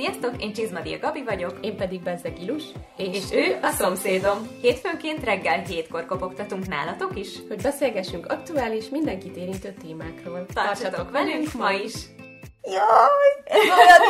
Sziasztok, én Csizmadia Gabi vagyok, én pedig Bezzeg Ilus, és, és ő a szomszédom. Hétfőnként reggel hétkor kopogtatunk nálatok is, hogy beszélgessünk aktuális, mindenkit érintő témákról. Tartsatok velünk ma is! Jaj, ez olyan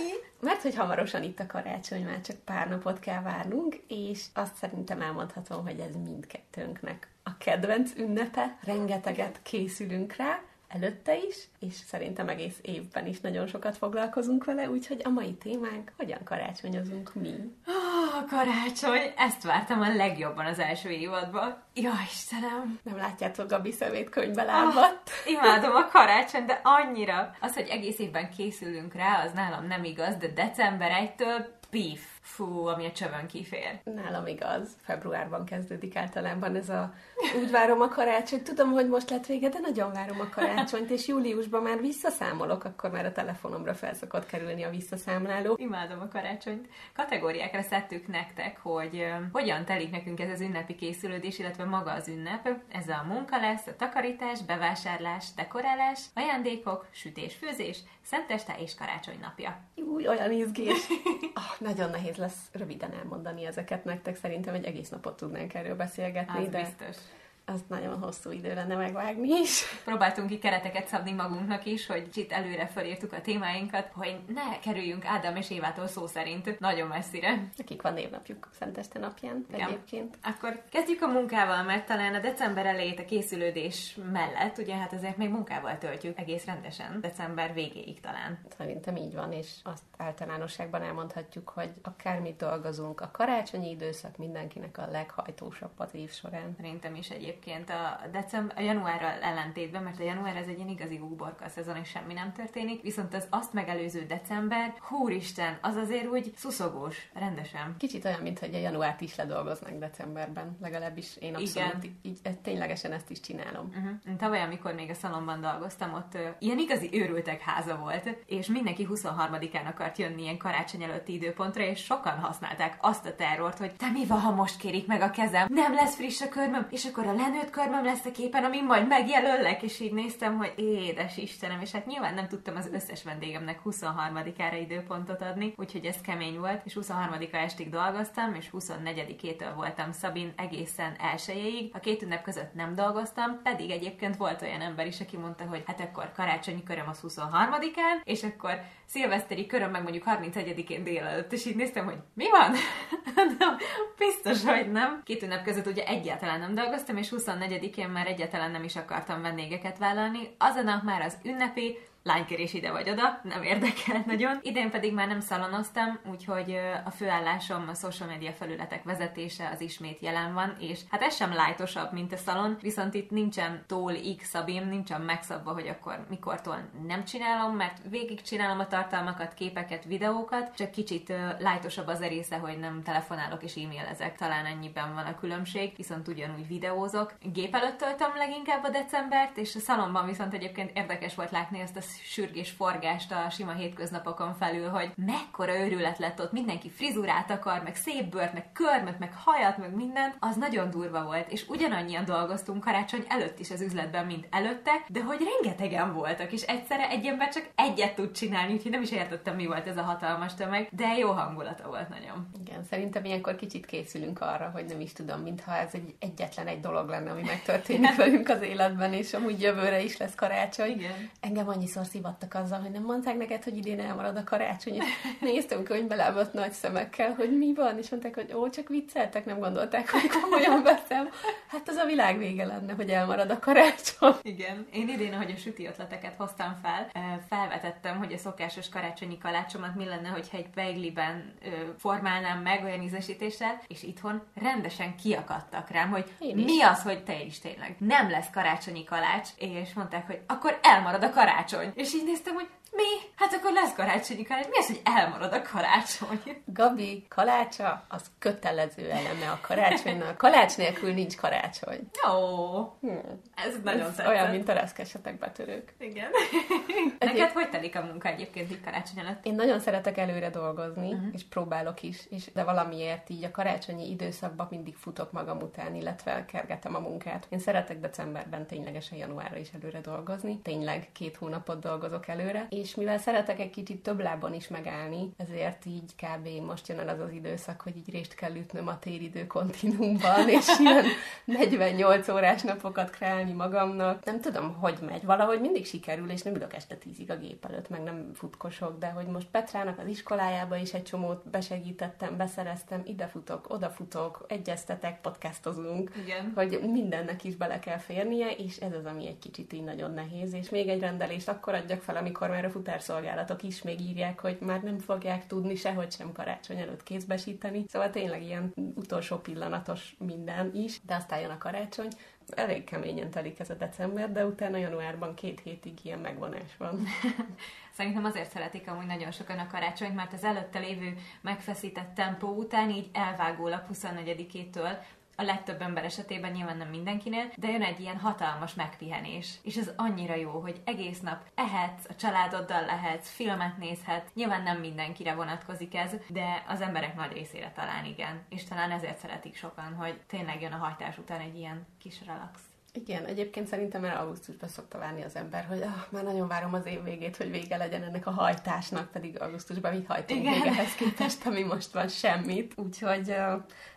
mert hogy hamarosan itt a karácsony, már csak pár napot kell várnunk, és azt szerintem elmondhatom, hogy ez mindkettőnknek a kedvenc ünnepe, rengeteget készülünk rá, előtte is, és szerintem egész évben is nagyon sokat foglalkozunk vele, úgyhogy a mai témánk, hogyan karácsonyozunk mi. Oh, karácsony, ezt vártam a legjobban az első évadban. Ja, Istenem! Nem látjátok, Gabi szemét könyvbe lábadt. Oh, imádom a karácsony, de annyira. Az, hogy egész évben készülünk rá, az nálam nem igaz, de december 1-től pif Fú, ami a csövön kifér. Nálam igaz. Februárban kezdődik általában ez a úgy várom a karácsonyt. Tudom, hogy most lett vége, de nagyon várom a karácsonyt, és júliusban már visszaszámolok, akkor már a telefonomra felszokott kerülni a visszaszámláló. Imádom a karácsonyt. Kategóriákra szedtük nektek, hogy hogyan telik nekünk ez az ünnepi készülődés, illetve maga az ünnep. Ez a munka lesz, a takarítás, bevásárlás, dekorálás, ajándékok, sütés, főzés, szenteste és karácsony napja. Új, olyan izgés. Oh, nagyon nehéz lesz röviden elmondani ezeket nektek. Szerintem egy egész napot tudnánk erről beszélgetni. Az de... biztos az nagyon hosszú idő lenne megvágni is. Próbáltunk ki kereteket szabni magunknak is, hogy itt előre felírtuk a témáinkat, hogy ne kerüljünk Ádám és Évától szó szerint nagyon messzire. Akik van névnapjuk Szenteste napján Igen. egyébként. Akkor kezdjük a munkával, mert talán a december elejét a készülődés mellett, ugye hát azért még munkával töltjük egész rendesen, december végéig talán. Szerintem így van, és azt általánosságban elmondhatjuk, hogy akármit dolgozunk, a karácsonyi időszak mindenkinek a leghajtósabb az év során. Szerintem is egy egyébként a, december, a januárral ellentétben, mert a január ez egy ilyen igazi uborka szezon, és semmi nem történik, viszont az azt megelőző december, húristen, az azért úgy szuszogós, rendesen. Kicsit olyan, mintha a januárt is ledolgoznánk decemberben, legalábbis én abszolút Igen. így, így, ténylegesen ezt is csinálom. Uh-huh. Tavaly, amikor még a szalomban dolgoztam, ott uh, ilyen igazi őrültek háza volt, és mindenki 23-án akart jönni ilyen karácsony előtti időpontra, és sokan használták azt a terrort, hogy te mi van, ha most kérik meg a kezem, nem lesz friss a körmöm, és akkor a lenőtt körmöm lesz a képen, amin majd megjelöllek, és így néztem, hogy édes Istenem, és hát nyilván nem tudtam az összes vendégemnek 23-ára időpontot adni, úgyhogy ez kemény volt, és 23-a estig dolgoztam, és 24-től voltam Szabin egészen elsőjéig. A két ünnep között nem dolgoztam, pedig egyébként volt olyan ember is, aki mondta, hogy hát akkor karácsonyi köröm az 23-án, és akkor szilveszteri köröm meg mondjuk 31-én délelőtt, és így néztem, hogy mi van? nem, biztos, hogy nem. Két ünnep között ugye egyáltalán nem dolgoztam, és 24-én már egyáltalán nem is akartam vendégeket vállalni. Az a nap már az ünnepi, lánykérés ide vagy oda, nem érdekel nagyon. Idén pedig már nem szalonoztam, úgyhogy a főállásom a social media felületek vezetése az ismét jelen van, és hát ez sem lájtosabb, mint a szalon, viszont itt nincsen tól X szabim, nincsen megszabva, hogy akkor mikortól nem csinálom, mert végig csinálom a tartalmakat, képeket, videókat, csak kicsit lájtosabb az a része, hogy nem telefonálok és e-mailezek, talán ennyiben van a különbség, viszont ugyanúgy videózok. Gép előtt töltöm leginkább a decembert, és a szalonban viszont egyébként érdekes volt látni ezt a sürgés forgást a sima hétköznapokon felül, hogy mekkora őrület lett ott, mindenki frizurát akar, meg szép bőrt, meg körmöt, meg hajat, meg mindent, az nagyon durva volt, és ugyanannyian dolgoztunk karácsony előtt is az üzletben, mint előtte, de hogy rengetegen voltak, és egyszerre egy ember csak egyet tud csinálni, úgyhogy nem is értettem, mi volt ez a hatalmas tömeg, de jó hangulata volt nagyon. Igen, szerintem ilyenkor kicsit készülünk arra, hogy nem is tudom, mintha ez egy egyetlen egy dolog lenne, ami megtörténik velünk az életben, és amúgy jövőre is lesz karácsony. Igen. Engem annyiszor szivattak azzal, hogy nem mondták neked, hogy idén elmarad a karácsony. És néztem könyvbelábat nagy szemekkel, hogy mi van, és mondták, hogy ó, csak vicceltek, nem gondolták, hogy komolyan veszem. Hát az a világ vége lenne, hogy elmarad a karácsony. Igen. Én idén, ahogy a süti ötleteket hoztam fel, felvetettem, hogy a szokásos karácsonyi kalácsomat mi lenne, hogyha egy beigliben formálnám meg olyan ízesítéssel, és itthon rendesen kiakadtak rám, hogy mi az, hogy te is tényleg nem lesz karácsonyi kalács, és mondták, hogy akkor elmarad a karácsony. És így néztem, hogy mi? Hát akkor lesz karácsonyi kalács. Mi az, hogy elmarad a karácsony? Gabi, kalácsa az kötelező eleme a karácsonynak. Kalács nélkül nincs karácsony. Ó, hmm. Ez nagyon ez Olyan, mint a reszkesetek betörők. Igen. Neked hogy telik a munka egyébként itt karácsony előtt? Én nagyon szeretek előre dolgozni, uh-huh. és próbálok is, és de valamiért így a karácsonyi időszakban mindig futok magam után, illetve kergetem a munkát. Én szeretek decemberben ténylegesen januárra is előre dolgozni. Tényleg két hónapot dolgozok előre, és és mivel szeretek egy kicsit több lábon is megállni, ezért így kb. most jön el az az időszak, hogy így részt kell ütnöm a téridő kontinumban, és ilyen 48 órás napokat kreálni magamnak. Nem tudom, hogy megy. Valahogy mindig sikerül, és nem ülök este tízig a gép előtt, meg nem futkosok, de hogy most Petrának az iskolájába is egy csomót besegítettem, beszereztem, ide futok, oda futok, egyeztetek, podcastozunk, Igen. hogy mindennek is bele kell férnie, és ez az, ami egy kicsit így nagyon nehéz, és még egy rendelést akkor adjak fel, amikor már a futárszolgálatok is még írják, hogy már nem fogják tudni sehogy sem karácsony előtt kézbesíteni. Szóval tényleg ilyen utolsó pillanatos minden is, de aztán jön a karácsony, elég keményen telik ez a december, de utána januárban két hétig ilyen megvonás van. Szerintem azért szeretik amúgy nagyon sokan a karácsonyt, mert az előtte lévő megfeszített tempó után így elvágól a 24-től a legtöbb ember esetében nyilván nem mindenkinél, de jön egy ilyen hatalmas megpihenés. És ez annyira jó, hogy egész nap ehetsz, a családoddal lehetsz, filmet nézhetsz. Nyilván nem mindenkire vonatkozik ez, de az emberek nagy részére talán igen. És talán ezért szeretik sokan, hogy tényleg jön a hajtás után egy ilyen kis relax. Igen, egyébként szerintem már augusztusban szokta várni az ember, hogy ah, már nagyon várom az év végét, hogy vége legyen ennek a hajtásnak, pedig augusztusban mit hajtunk Igen. végehez képest, ami most van semmit. Úgyhogy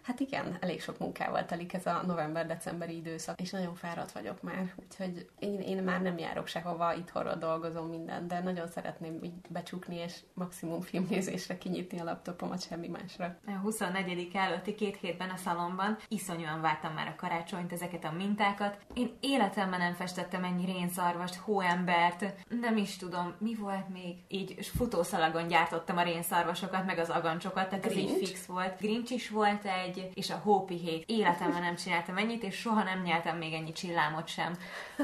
Hát igen, elég sok munkával telik ez a november-decemberi időszak, és nagyon fáradt vagyok már, úgyhogy én, én már nem járok sehova, itthonról dolgozom minden, de nagyon szeretném így becsukni, és maximum filmnézésre kinyitni a laptopomat, semmi másra. A 24. előtti két hétben a szalomban iszonyúan vártam már a karácsonyt, ezeket a mintákat. Én életemben nem festettem ennyi rénszarvast, hóembert, nem is tudom, mi volt még. Így futószalagon gyártottam a rénszarvasokat, meg az agancsokat, tehát Grinch? ez így fix volt. Grinch is volt egy, és a hópihék. Életemben nem csináltam ennyit, és soha nem nyeltem még ennyi csillámot sem.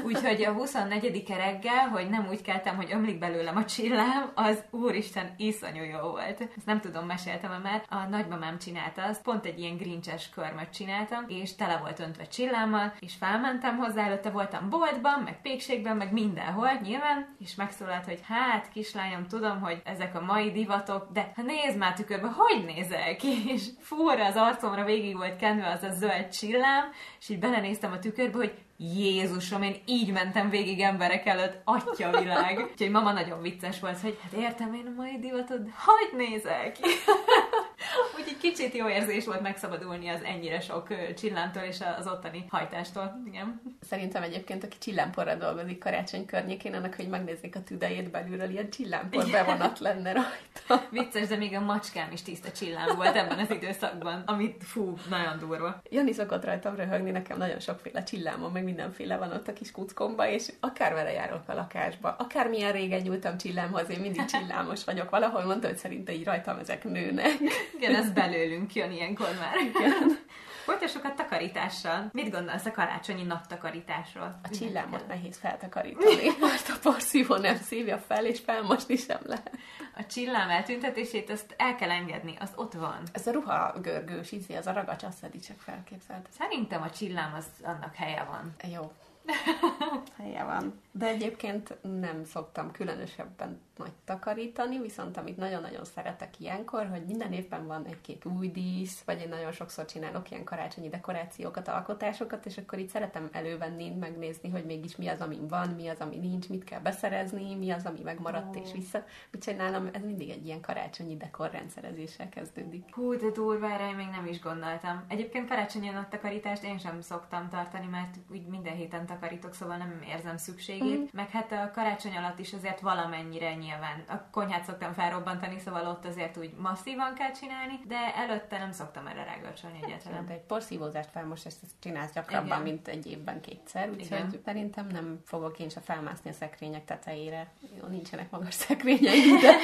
Úgyhogy a 24 reggel, hogy nem úgy keltem, hogy ömlik belőlem a csillám, az úristen iszonyú jó volt. Ezt nem tudom, meséltem mert a nagymamám csinálta azt, pont egy ilyen grincses körmöt csináltam, és tele volt öntve csillámmal, és felmentem hozzá, előtte voltam boltban, meg pékségben, meg mindenhol, nyilván, és megszólalt, hogy hát, kislányom, tudom, hogy ezek a mai divatok, de ha nézd már tükörbe, hogy nézel ki? És fúra az arcomra végig volt kenve az a zöld csillám, és így belenéztem a tükörbe, hogy Jézusom, én így mentem végig emberek előtt, atya világ. Úgyhogy mama nagyon vicces volt, hogy hát értem én a mai divatod, hogy nézek? Úgyhogy kicsit jó érzés volt megszabadulni az ennyire sok csillámtól és az ottani hajtástól. Igen. Szerintem egyébként, aki csillámporra dolgozik karácsony környékén, annak, hogy megnézzék a tüdejét belülről, ilyen csillámpor bevonat lenne rajta. Vicces, de még a macskám is tiszta csillám volt ebben az időszakban, amit fú, nagyon durva. Jani szokott rajtam röhögni, nekem nagyon sokféle csillámom, meg mindenféle van ott a kis kuckomba, és akár vele járok a lakásba, akár milyen régen nyúltam csillámhoz, én mindig csillámos vagyok. Valahol mondta, hogy szerintem így rajtam ezek nőnek. Igen, ez belőlünk jön ilyenkor már. Igen. Folytassuk a takarítással. Mit gondolsz a karácsonyi naptakarításról? A csillámot nehéz feltakarítani, mert a porszívó nem szívja fel, és felmosni sem lehet. A csillám eltüntetését azt el kell engedni, az ott van. Ez a ruha görgős ízi, az a ragacs, azt csak felképzelt. Szerintem a csillám az annak helye van. Jó. Helye van. De egyébként nem szoktam különösebben nagy takarítani, viszont amit nagyon-nagyon szeretek ilyenkor, hogy minden évben van egy-két új dísz, vagy én nagyon sokszor csinálok ilyen karácsonyi dekorációkat, alkotásokat, és akkor itt szeretem elővenni, megnézni, hogy mégis mi az, ami van, mi az, ami nincs, mit kell beszerezni, mi az, ami megmaradt oh. és vissza. Úgyhogy nálam ez mindig egy ilyen karácsonyi dekorrendszerezéssel kezdődik. Hú, de durva, erre még nem is gondoltam. Egyébként karácsonyi takarítást én sem szoktam tartani, mert úgy minden héten takarítok, szóval nem érzem szükségét. Mm. Meg hát a karácsony alatt is azért valamennyire nyilván a konyhát szoktam felrobbantani, szóval ott azért úgy masszívan kell csinálni, de előtte nem szoktam erre rágölcsölni hát, egyáltalán. egy porszívózást fel most ezt, csinálsz gyakrabban, Igen. mint egy évben kétszer, úgyhogy szerintem nem fogok én se felmászni a szekrények tetejére. Jó, nincsenek magas szekrényeim, de,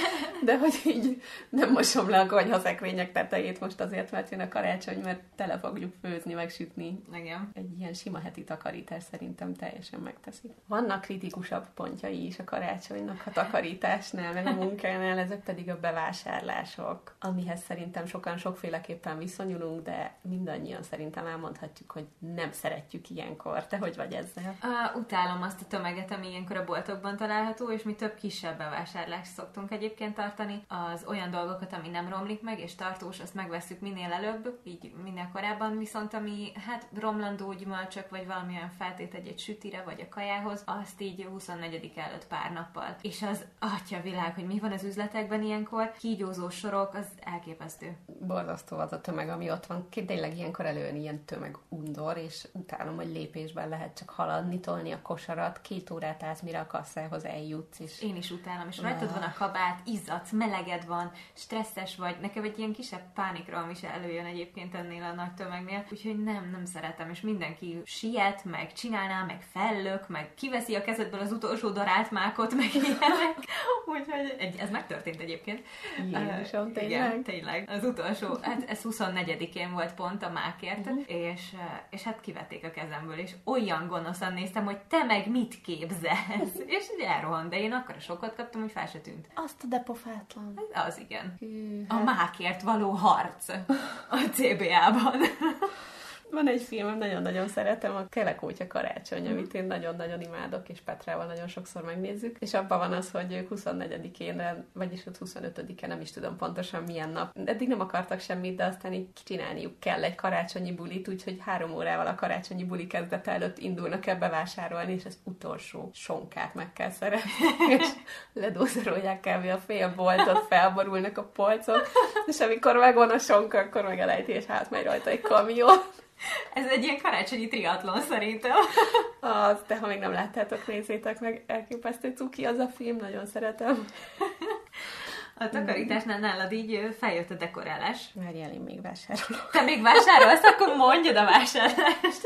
de hogy így nem mosom le a konyha szekrények tetejét most azért, mert jön a karácsony, mert tele fogjuk főzni, megsütni. Igen. Egy ilyen sima heti takarítás szerintem teljesen megteszi. Vannak kritikusabb pontjai is a karácsonynak a takarításnál, meg a munkánál, ezek pedig a bevásárlások, amihez szerintem sokan sokféleképpen viszonyulunk, de mindannyian szerintem elmondhatjuk, hogy nem szeretjük ilyenkor. Te hogy vagy ezzel? Uh, utálom azt a tömeget, ami ilyenkor a boltokban található, és mi több kisebb bevásárlást szoktunk egyébként tartani. Az olyan dolgokat, ami nem romlik meg, és tartós, azt megveszük minél előbb, így minél korábban, viszont ami hát romlandó gyümölcsök, vagy valamilyen feltét egy sütire, vagy a kajához, azt így 24 előtt pár nappal. És az atya világ, hogy mi van az üzletekben ilyenkor, kígyózó sorok, az elképesztő. Borzasztó az a tömeg, ami ott van. Tényleg ilyenkor előjön ilyen tömeg undor, és utálom, hogy lépésben lehet csak haladni, tolni a kosarat, két órát állsz, mire a kasszához eljutsz. És... Én is utálom, és rajtad van a kabát, izzadsz, meleged van, stresszes vagy. Nekem egy ilyen kisebb pánikra is előjön egyébként ennél a nagy tömegnél, úgyhogy nem, nem szeretem, és mindenki siet, meg csinálná, meg fellök, meg kiveszi a kezedből az utolsó darált mákot, meg ilyenek. Úgyhogy ez megtörtént egyébként. Jézusom, uh, tényleg? Igen, tényleg. Az utolsó, hát ez 24-én volt pont a mákért, uh-huh. és, és hát kivették a kezemből, és olyan gonoszan néztem, hogy te meg mit képzelsz? és így elrohant, de én akkor sokat kaptam, hogy fel se tűnt. Azt a depofátlan. Az igen. Hű, hát. A mákért való harc a CBA-ban. Van egy film, nagyon-nagyon szeretem, a Kelekótya karácsony, mm. amit én nagyon-nagyon imádok, és Petrával nagyon sokszor megnézzük, és abban van az, hogy ők 24-én, vagyis 25-én, nem is tudom pontosan milyen nap. Eddig nem akartak semmit, de aztán így csinálniuk kell egy karácsonyi bulit, úgyhogy három órával a karácsonyi buli kezdete előtt indulnak el bevásárolni, és az utolsó sonkát meg kell szeretni, és ledózerolják kb. a fél boltot, felborulnak a polcok, és amikor megvan a sonka, akkor megelejti, és hát megy rajta egy kamion. Ez egy ilyen karácsonyi triatlon szerintem. Az, de ha még nem láttátok, nézzétek meg, elképesztő cuki az a film, nagyon szeretem. A takarításnál nálad így feljött a dekorálás. Várjál, én még vásárolok. Te még vásárolsz? Akkor mondjad a vásárlást.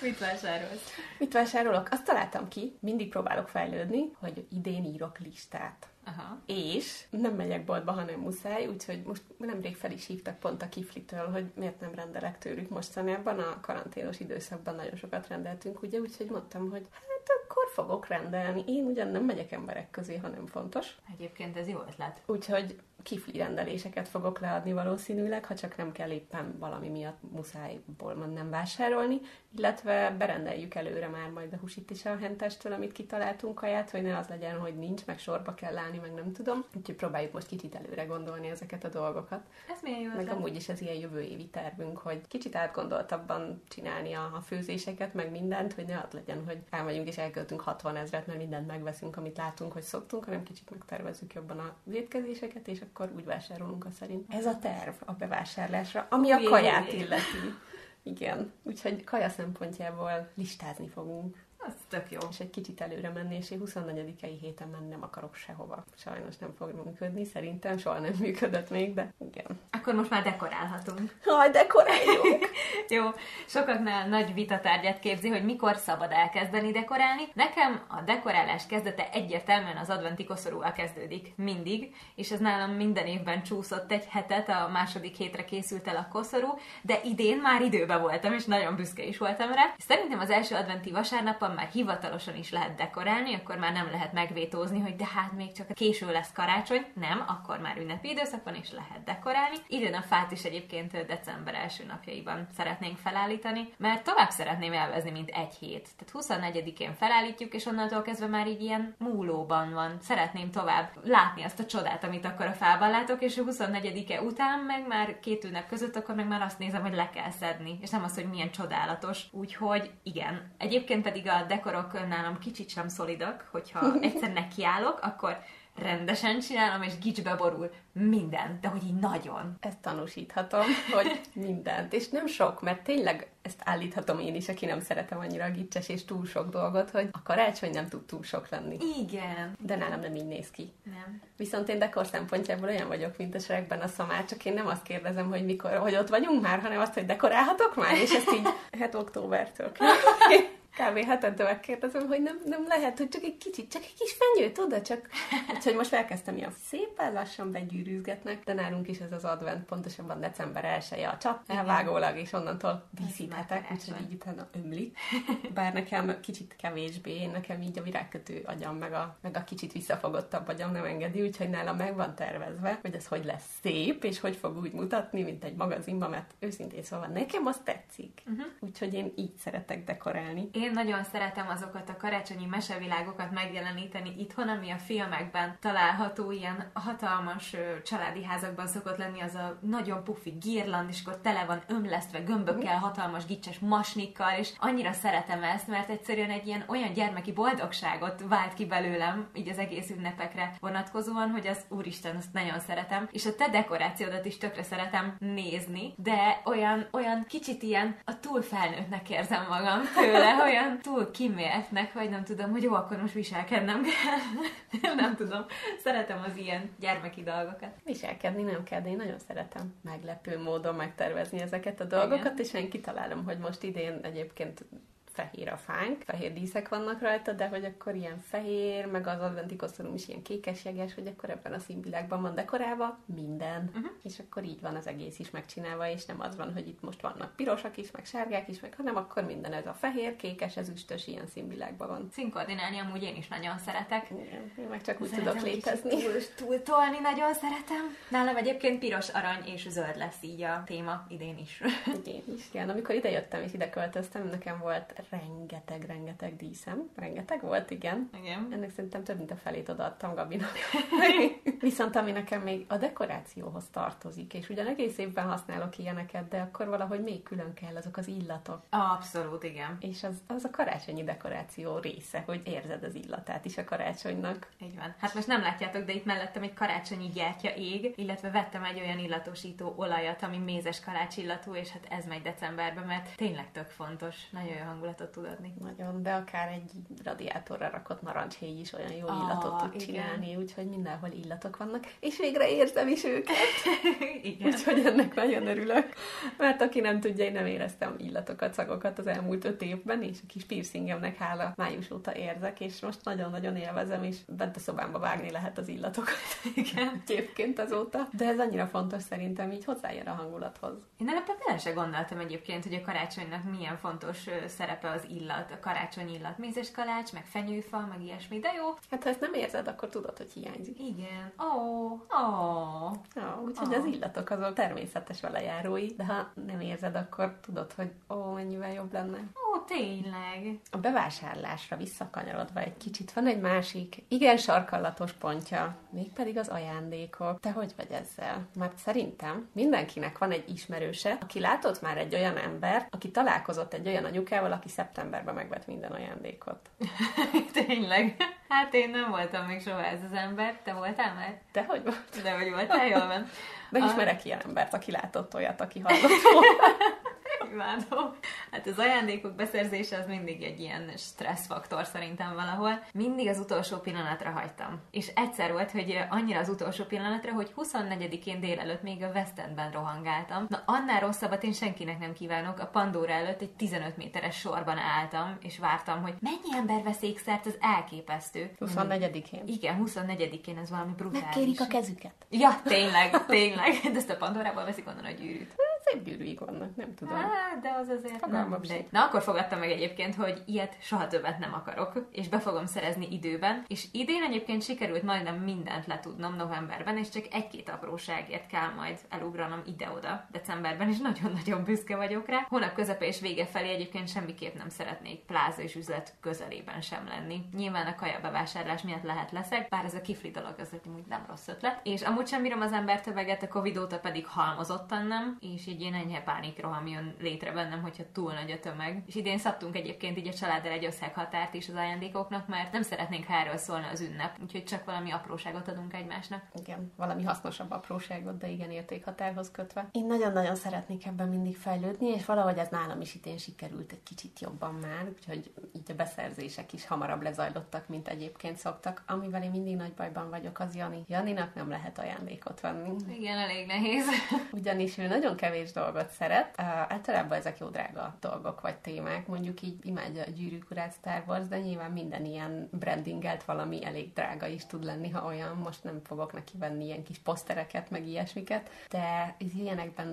Mit vásárolsz? Mit vásárolok? Azt találtam ki, mindig próbálok fejlődni, hogy idén írok listát. Aha. És nem megyek boltba, hanem muszáj, úgyhogy most nemrég fel is hívtak pont a kiflitől, hogy miért nem rendelek tőlük mostanában, a karanténos időszakban nagyon sokat rendeltünk, ugye, úgyhogy mondtam, hogy hát akkor fogok rendelni. Én ugyan nem megyek emberek közé, hanem fontos. Egyébként ez jó ötlet. Úgyhogy kifli rendeléseket fogok leadni valószínűleg, ha csak nem kell éppen valami miatt muszájból nem vásárolni, illetve berendeljük előre már majd a húsit a hentestől, amit kitaláltunk kaját, hogy ne az legyen, hogy nincs, meg sorba kell állni, meg nem tudom. Úgyhogy próbáljuk most kicsit előre gondolni ezeket a dolgokat. Ez milyen jó Meg amúgy is ez ilyen jövő évi tervünk, hogy kicsit átgondoltabban csinálni a, a főzéseket, meg mindent, hogy ne az legyen, hogy elmegyünk és elköltünk 60 ezret, mert mindent megveszünk, amit látunk, hogy szoktunk, hanem kicsit megtervezzük jobban a étkezéseket, és akkor úgy vásárolunk a szerint. Ez a terv a bevásárlásra, ami a kaját illeti. Igen, úgyhogy kaja szempontjából listázni fogunk. Az tök jó. És egy kicsit előre menni, és én 24-i héten menni nem akarok sehova. Sajnos nem fog működni, szerintem soha nem működött még, de igen. Akkor most már dekorálhatunk. Haj, dekoráljuk! jó, sokaknál nagy vitatárgyat képzi, hogy mikor szabad elkezdeni dekorálni. Nekem a dekorálás kezdete egyértelműen az adventi koszorúval kezdődik. Mindig. És ez nálam minden évben csúszott egy hetet, a második hétre készült el a koszorú, de idén már időben voltam, és nagyon büszke is voltam rá. Szerintem az első adventi vasárnap már hivatalosan is lehet dekorálni, akkor már nem lehet megvétózni, hogy de hát még csak késő lesz karácsony. Nem, akkor már ünnepi időszak van, és lehet dekorálni. Idén a fát is egyébként december első napjaiban szeretnénk felállítani, mert tovább szeretném elvezni, mint egy hét. Tehát 24-én felállítjuk, és onnantól kezdve már így ilyen múlóban van. Szeretném tovább látni azt a csodát, amit akkor a fában látok, és a 24-e után meg már két ünnep között, akkor meg már azt nézem, hogy le kell szedni, és nem az, hogy milyen csodálatos. Úgyhogy igen. Egyébként pedig a dekorok nálam kicsit sem szolidak, hogyha egyszer nekiállok, akkor rendesen csinálom, és gicsbe borul minden, de hogy így nagyon. Ezt tanúsíthatom, hogy mindent. És nem sok, mert tényleg ezt állíthatom én is, aki nem szeretem annyira a gicses és túl sok dolgot, hogy a karácsony nem tud túl sok lenni. Igen. De nálam nem így néz ki. Nem. Viszont én dekor szempontjából olyan vagyok, mint a seregben a szamár, csak én nem azt kérdezem, hogy mikor, hogy ott vagyunk már, hanem azt, hogy dekorálhatok már, és ezt így, hát októbertől kb. hetente megkérdezem, hogy nem, nem lehet, hogy csak egy kicsit, csak egy kis fenyőt oda, csak... Úgyhogy most elkezdtem ilyen szépen lassan begyűrűzgetnek, de nálunk is ez az advent, pontosabban december 1 a csap, elvágólag, és onnantól díszíthetek, úgyhogy így utána ömlik. Bár nekem kicsit kevésbé, nekem így a virágkötő agyam, meg a, meg a kicsit visszafogottabb agyam nem engedi, úgyhogy nálam meg van tervezve, hogy ez hogy lesz szép, és hogy fog úgy mutatni, mint egy magazinban, mert őszintén szóval nekem az tetszik. Uh-huh. Úgyhogy én így szeretek dekorálni. Én nagyon szeretem azokat a karácsonyi mesevilágokat megjeleníteni itthon, ami a filmekben található ilyen hatalmas családi házakban szokott lenni az a nagyon pufi girland, és akkor tele van ömlesztve gömbökkel, hatalmas gicses masnikkal, és annyira szeretem ezt, mert egyszerűen egy ilyen olyan gyermeki boldogságot vált ki belőlem, így az egész ünnepekre vonatkozóan, hogy az úristen, azt nagyon szeretem, és a te dekorációdat is tökre szeretem nézni, de olyan, olyan kicsit ilyen a túl felnőttnek érzem magam tőle, olyan túl kimértnek, vagy nem tudom, hogy jó, akkor most viselkednem kell. nem tudom. Szeretem az ilyen gyermeki dolgokat. Viselkedni nem kell, de én nagyon szeretem meglepő módon megtervezni ezeket a dolgokat, Igen. és én kitalálom, hogy most idén egyébként fehér a fánk, fehér díszek vannak rajta, de hogy akkor ilyen fehér, meg az adventi kosztolum is ilyen kékes jeges, hogy akkor ebben a színvilágban van dekorálva minden, uh-huh. és akkor így van az egész is megcsinálva, és nem az van, hogy itt most vannak pirosak is, meg sárgák is, meg hanem akkor minden ez a fehér, kékes, ezüstös ilyen színvilágban van. Színkoordinálni amúgy én is nagyon szeretek. Igen, én meg csak úgy szeretem tudok létezni. Túl, túl tolni nagyon szeretem. Nálam egyébként piros, arany és zöld lesz így a téma idén is. Idén is. Igen, amikor ide jöttem és ide költöztem, nekem volt rengeteg, rengeteg díszem. Rengeteg volt, igen. Igen. Ennek szerintem több mint a felét odaadtam Gabinak. Viszont ami nekem még a dekorációhoz tartozik, és ugyan egész évben használok ilyeneket, de akkor valahogy még külön kell azok az illatok. Abszolút, igen. És az, az a karácsonyi dekoráció része, hogy érzed az illatát is a karácsonynak. Így van. Hát most nem látjátok, de itt mellettem egy karácsonyi gyertya ég, illetve vettem egy olyan illatosító olajat, ami mézes kalács illatú, és hát ez megy decemberben, mert tényleg tök fontos. Nagyon jó hangulatot tud adni. Nagyon, de akár egy radiátorra rakott narancshéj is olyan jó oh, illatot tud igen. csinálni, úgyhogy mindenhol illatok vannak, és végre érzem is őket. igen. Úgyhogy ennek nagyon örülök, mert aki nem tudja, én nem éreztem illatokat, szagokat az elmúlt öt évben, és a kis piercingemnek hála május óta érzek, és most nagyon-nagyon élvezem, és bent a szobámba vágni lehet az illatokat. igen, egyébként azóta. De ez annyira fontos szerintem, így hozzájön a hangulathoz. Én ebben bele se gondoltam egyébként, hogy a karácsonynak milyen fontos szerepe az illat, a karácsony illat, mézes kalács, meg fenyőfa, meg ilyesmi, de jó. Hát ha ezt nem érzed, akkor tudod, hogy hiányzik. Igen. Ó, oh, ó. Oh. Oh, úgyhogy oh. az illatok azok természetes velejárói, de ha nem érzed, akkor tudod, hogy ó, oh, mennyivel jobb lenne. Ó, oh, tényleg. A bevásárlásra visszakanyarodva egy kicsit van egy másik, igen sarkallatos pontja, mégpedig az ajándékok. Te hogy vagy ezzel? Mert szerintem mindenkinek van egy ismerőse, aki látott már egy olyan ember, aki találkozott egy olyan anyukával, aki szeptemberben megvett minden ajándékot. Tényleg? Hát én nem voltam még soha ez az ember. Te voltál már? Te hogy volt? De hogy voltál, jól van. Megismerek a... ilyen embert, aki látott olyat, aki hallott imádom. Hát az ajándékok beszerzése az mindig egy ilyen stresszfaktor szerintem valahol. Mindig az utolsó pillanatra hagytam. És egyszer volt, hogy annyira az utolsó pillanatra, hogy 24-én délelőtt még a West Endben rohangáltam. Na annál rosszabbat én senkinek nem kívánok. A Pandora előtt egy 15 méteres sorban álltam, és vártam, hogy mennyi ember vesz ékszert, az elképesztő. 24-én. Igen, 24-én ez valami brutális. Megkérik a kezüket. Ja, tényleg, tényleg. De ezt a Pandorából veszik onnan a gyűrűt szép gyűrűik vannak, nem tudom. Á, de az azért Fogalmam nem. Na, akkor fogadtam meg egyébként, hogy ilyet soha többet nem akarok, és be fogom szerezni időben, és idén egyébként sikerült majdnem mindent letudnom novemberben, és csak egy-két apróságért kell majd elugranom ide-oda decemberben, és nagyon-nagyon büszke vagyok rá. Hónap közepe és vége felé egyébként semmiképp nem szeretnék pláza és üzlet közelében sem lenni. Nyilván a kaja bevásárlás miatt lehet leszek, bár ez a kifli dolog az úgy nem rossz ötlet. És amúgy sem bírom az ember tömeget, a Covid óta pedig halmozottan nem, és így ilyen enyhe pánikroham jön létre bennem, hogyha túl nagy a tömeg. És idén szabtunk egyébként így a családdal egy összeghatárt is az ajándékoknak, mert nem szeretnénk, ha erről szólna az ünnep, úgyhogy csak valami apróságot adunk egymásnak. Igen, valami hasznosabb apróságot, de igen, értékhatárhoz kötve. Én nagyon-nagyon szeretnék ebben mindig fejlődni, és valahogy ez nálam is idén sikerült egy kicsit jobban már, úgyhogy így a beszerzések is hamarabb lezajlottak, mint egyébként szoktak. Amivel én mindig nagy bajban vagyok, az Jani. Janinak nem lehet ajándékot venni. Igen, elég nehéz. Ugyanis ő nagyon kevés dolgot szeret. Uh, általában ezek jó drága dolgok vagy témák. Mondjuk így imádja a gyűrűk urát Star Wars, de nyilván minden ilyen brandingelt valami elég drága is tud lenni, ha olyan. Most nem fogok neki venni ilyen kis posztereket, meg ilyesmiket, de ilyenekben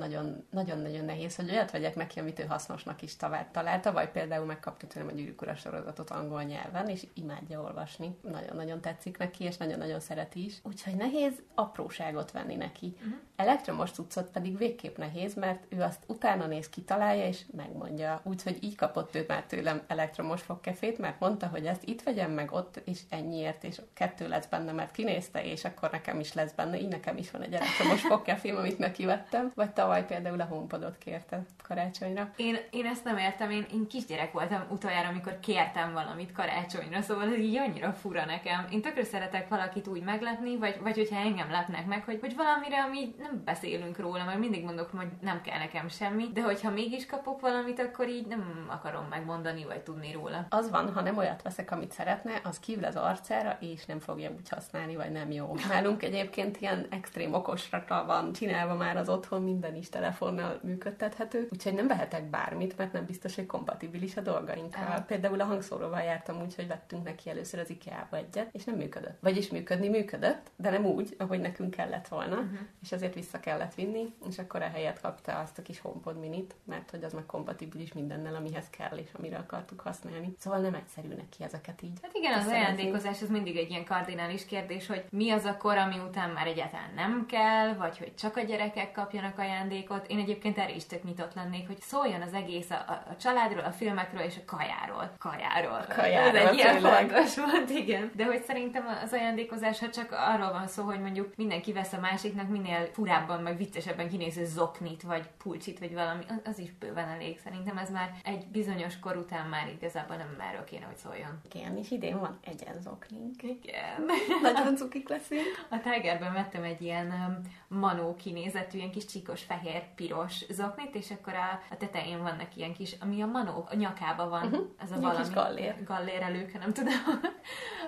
nagyon-nagyon nehéz, hogy olyat vegyek neki, amit ő hasznosnak is találta, vagy például megkapta tőlem a gyűrűk ura sorozatot angol nyelven, és imádja olvasni. Nagyon-nagyon tetszik neki, és nagyon-nagyon szereti is. Úgyhogy nehéz apróságot venni neki. Uh-huh. Elektromos cuccot pedig végképp nehéz, mert ő azt utána néz, kitalálja, és megmondja. Úgyhogy így kapott ő már tőlem elektromos fogkefét, mert mondta, hogy ezt itt vegyem meg ott, és ennyiért, és kettő lesz benne, mert kinézte, és akkor nekem is lesz benne. Így nekem is van egy elektromos fogkefém, amit neki vettem. Vagy tavaly például a HomePodot kérte karácsonyra. Én, én ezt nem értem, én, én kisgyerek voltam utoljára, amikor kértem valamit karácsonyra, szóval ez így annyira fura nekem. Én tökre szeretek valakit úgy meglepni, vagy, vagy hogyha engem lepnek meg, hogy, hogy valamire, ami nem beszélünk róla, mert mindig mondok, hogy nem kell nekem semmi, de hogyha mégis kapok valamit, akkor így nem akarom megmondani, vagy tudni róla. Az van, ha nem olyat veszek, amit szeretne, az kívül az arcára, és nem fogja úgy használni, vagy nem jó. Nálunk egyébként ilyen extrém okosra van csinálva már az otthon, minden is telefonnal működtethető, úgyhogy nem vehetek bármit, mert nem biztos, hogy kompatibilis a dolgainkkal. Ah. Például a hangszóróval jártam úgy, hogy vettünk neki először az IKEA-ba egyet, és nem működött. Vagyis működni működött, de nem úgy, ahogy nekünk kellett volna, uh-huh. és ezért vissza kellett vinni, és akkor a helyet kapta azt a kis HomePod minit, mert hogy az meg kompatibilis mindennel, amihez kell, és amire akartuk használni. Szóval nem egyszerű neki ezeket így. Hát igen, az ajándékozás az mindig egy ilyen kardinális kérdés, hogy mi az a kor, ami után már egyáltalán nem kell, vagy hogy csak a gyerekek kapjanak ajándékot. Én egyébként erre is tök nyitott lennék, hogy szóljon az egész a, a családról, a filmekről és a kajáról. Kajáról. A kajáról Ez egy ilyen fontos volt, igen. De hogy szerintem az ajándékozás, ha csak arról van szó, hogy mondjuk mindenki vesz a másiknak minél furábban, meg viccesebben kinéző zoknit, vagy pulcsit, vagy valami, az is bőven elég. Szerintem ez már egy bizonyos kor után már igazából nem erről kéne, hogy szóljon. Igen, és idén van zoknink. Igen. Nagyon cukik leszünk. A Tigerben vettem egy ilyen um, manó kinézetű, ilyen kis csíkos, fehér, piros zoknit, és akkor a, a tetején vannak ilyen kis, ami a manó a nyakába van, uh-huh. ez a Egy valami. gallér. Gallér előke, nem tudom.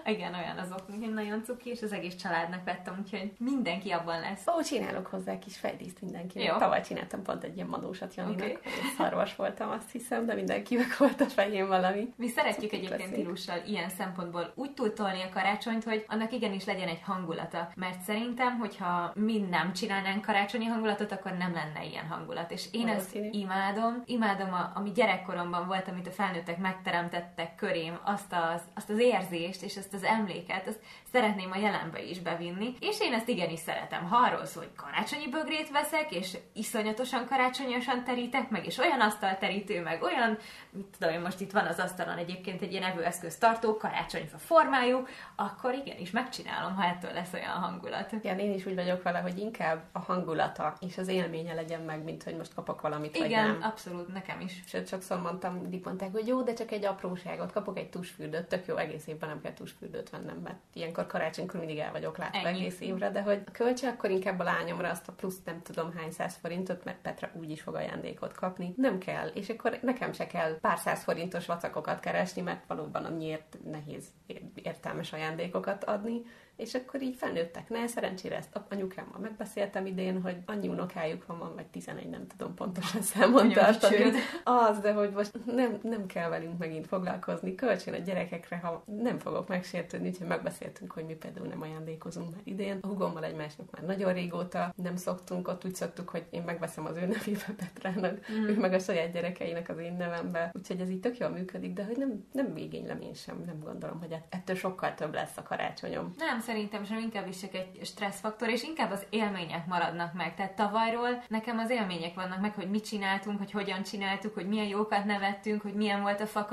Igen, olyan az oknik, nagyon cuki, és az egész családnak vettem, úgyhogy mindenki abban lesz. Ó, csinálok hozzá kis fejdíszt mindenki. Jó. Tavaly csináltam pont egy ilyen manósat Janinak. Okay. Szarvas voltam, azt hiszem, de mindenkinek volt a fején valami. Mi szeretjük egyébként Tilussal ilyen szempontból úgy túltolni a karácsonyt, hogy annak igenis legyen egy hangulata. Mert szerintem, hogyha mi nem csinálnánk karácsonyi hangulatot, akkor nem lenne ilyen hangulat. És én Valószínű. ezt imádom. Imádom, a, ami gyerekkoromban volt, amit a felnőttek megteremtettek körém, azt az, azt az érzést és azt az emléket, azt szeretném a jelenbe is bevinni. És én ezt igenis szeretem. Ha arról szól, hogy karácsonyi bögrét veszek, és iszonyatosan karácsonyosan terítek meg, és olyan asztal terítő, meg olyan, mit tudom én, most itt van az asztalon egyébként egy ilyen evőeszköz tartó, karácsonyfa formájú, akkor igenis megcsinálom, ha ettől lesz olyan hangulat. Igen, én is úgy vagyok vele, hogy inkább a hangulata és az élménye legyen meg, mint hogy most kapok valamit, Igen, vagy nem. abszolút, nekem is. Sőt, sokszor mondtam, mondták, hogy jó, de csak egy apróságot, kapok egy tusfürdőt, tök jó, egész évben nem kell tusfürdőt vennem, mert ilyenkor karácsonykor mindig el vagyok látva Ennyi. egész évre, de hogy a költse, akkor inkább a lányomra azt a plusz nem tudom hány száz forintot, mert Petra úgy is fog ajándékot kapni. Nem kell, és akkor nekem se kell pár száz forintos vacakokat keresni, mert valóban annyiért nehéz értelmes ajándékokat adni, és akkor így felnőttek. Ne, szerencsére ezt anyukámmal megbeszéltem idén, hogy annyi unokájuk van, van vagy 11, nem tudom pontosan számon tartani. Az, de hogy most nem, nem kell velünk megint foglalkozni. Kölcsön a gyerekekre, ha nem fogok megsértődni, úgyhogy megbeszéltünk, hogy mi például nem ajándékozunk már idén. A hugommal egymásnak már nagyon régóta nem szoktunk, ott úgy szoktuk, hogy én megveszem az ő nevébe Petrának, mm. ő meg a saját gyerekeinek az én nevembe. Úgyhogy ez így tök jól működik, de hogy nem, nem végénylem én sem, nem gondolom, hogy ettől sokkal több lesz a karácsonyom. Nem, szerintem sem inkább is csak egy stresszfaktor, és inkább az élmények maradnak meg. Tehát tavalyról nekem az élmények vannak meg, hogy mit csináltunk, hogy hogyan csináltuk, hogy milyen jókat nevettünk, hogy milyen volt a fa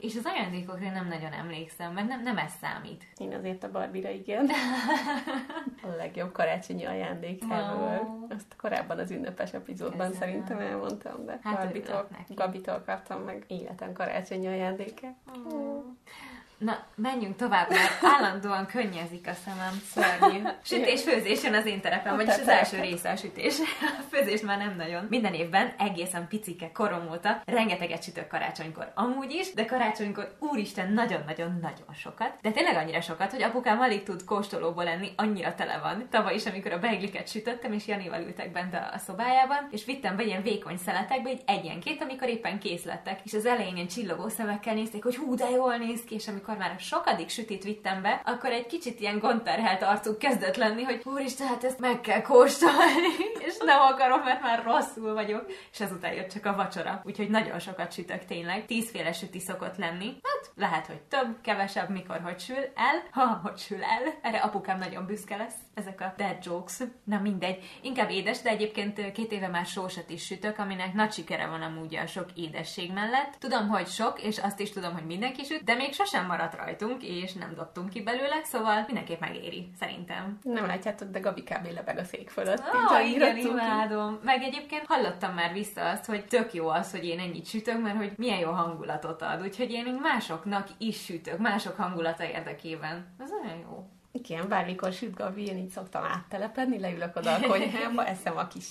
és az ajándékokra nem nagyon emlékszem, mert nem, nem ez számít. Én azért a Barbira igen. a legjobb karácsonyi ajándék ever. Azt korábban az ünnepes epizódban Köszönöm. szerintem elmondtam, de hát Barbitól, Gabitól kaptam meg életem karácsonyi ajándéke. Oh. Na, menjünk tovább, mert állandóan könnyezik a szemem, szörnyű. Sütés, főzés jön az én terepem, vagyis az első része a sütés. A főzés már nem nagyon. Minden évben, egészen picike korom óta, rengeteget sütök karácsonykor. Amúgy is, de karácsonykor úristen nagyon-nagyon-nagyon sokat. De tényleg annyira sokat, hogy apukám alig tud kóstolóból lenni, annyira tele van. Tavaly is, amikor a beigliket sütöttem, és Janival ültek bent a, a szobájában, és vittem be ilyen vékony szeletekbe, egy egyenként, amikor éppen kész lettek. És az elején ilyen csillogó szemekkel nézték, hogy hú, de jól néz ki, és amikor amikor már a sokadik sütit vittem be, akkor egy kicsit ilyen gonterhelt arcú kezdett lenni, hogy úristen, hát ezt meg kell kóstolni, és nem akarom, mert már rosszul vagyok. És ezután jött csak a vacsora. Úgyhogy nagyon sokat sütök tényleg. Tízféle süti szokott lenni. Hát Lehet, hogy több, kevesebb, mikor hogy sül el. Ha, hogy sül el. Erre apukám nagyon büszke lesz. Ezek a dead jokes. Na mindegy. Inkább édes, de egyébként két éve már sósat is sütök, aminek nagy sikere van amúgy a sok édesség mellett. Tudom, hogy sok, és azt is tudom, hogy mindenki süt, de még sosem maradt rajtunk, és nem dobtunk ki belőle, szóval mindenképp megéri, szerintem. Nem látjátok, de Gabi kb. lebeg a szék fölött. Oh, igen, imádom. Meg egyébként hallottam már vissza azt, hogy tök jó az, hogy én ennyit sütök, mert hogy milyen jó hangulatot ad. Úgyhogy én még másoknak is sütök, mások hangulata érdekében. Ez olyan jó. Igen, bármikor süt Gabi, én így szoktam áttelepedni, leülök oda a konyhámba, eszem a kis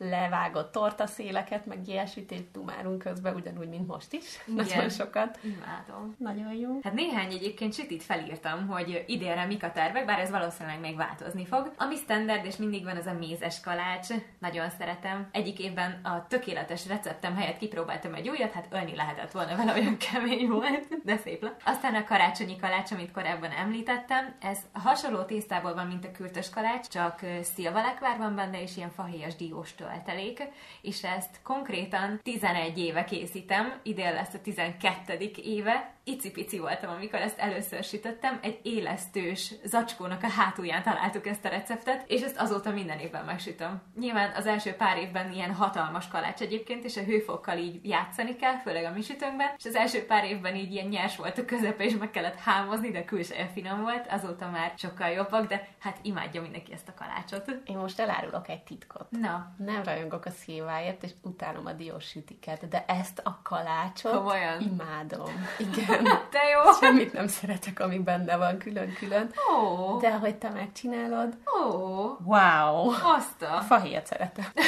levágott tortaszéleket, meg ilyesmit, dumálunk közben, ugyanúgy, mint most is. Igen. Nagyon sokat. Imádom. Nagyon jó. Hát néhány egyébként sütit felírtam, hogy idénre mik a tervek, bár ez valószínűleg még változni fog. Ami standard és mindig van, az a mézes kalács. Nagyon szeretem. Egyik évben a tökéletes receptem helyett kipróbáltam egy újat, hát ölni lehetett volna vele, olyan kemény volt, de szép lett. Aztán a karácsonyi kalács, amit korábban említettem, ez hasonló tésztából van, mint a kürtös kalács, csak szilvalekvár van benne, és ilyen fahéjas dióstól töltelék, és ezt konkrétan 11 éve készítem, idén lesz a 12. éve, icipici voltam, amikor ezt először sütöttem, egy élesztős zacskónak a hátulján találtuk ezt a receptet, és ezt azóta minden évben megsütöm. Nyilván az első pár évben ilyen hatalmas kalács egyébként, és a hőfokkal így játszani kell, főleg a mi sütőnkben, és az első pár évben így ilyen nyers volt a közepe, és meg kellett hámozni, de külseje finom volt, azóta már sokkal jobbak, de hát imádja mindenki ezt a kalácsot. Én most elárulok egy titkot. Na. Nem rajongok a szilváért, és utálom a diós sütiket, de ezt a kalácsot Komolyan. imádom. Igen. Te jó! Semmit nem szeretek, ami benne van külön-külön. Oh. De hogy te megcsinálod, oh. wow! Azt a... fahéjat szeretem.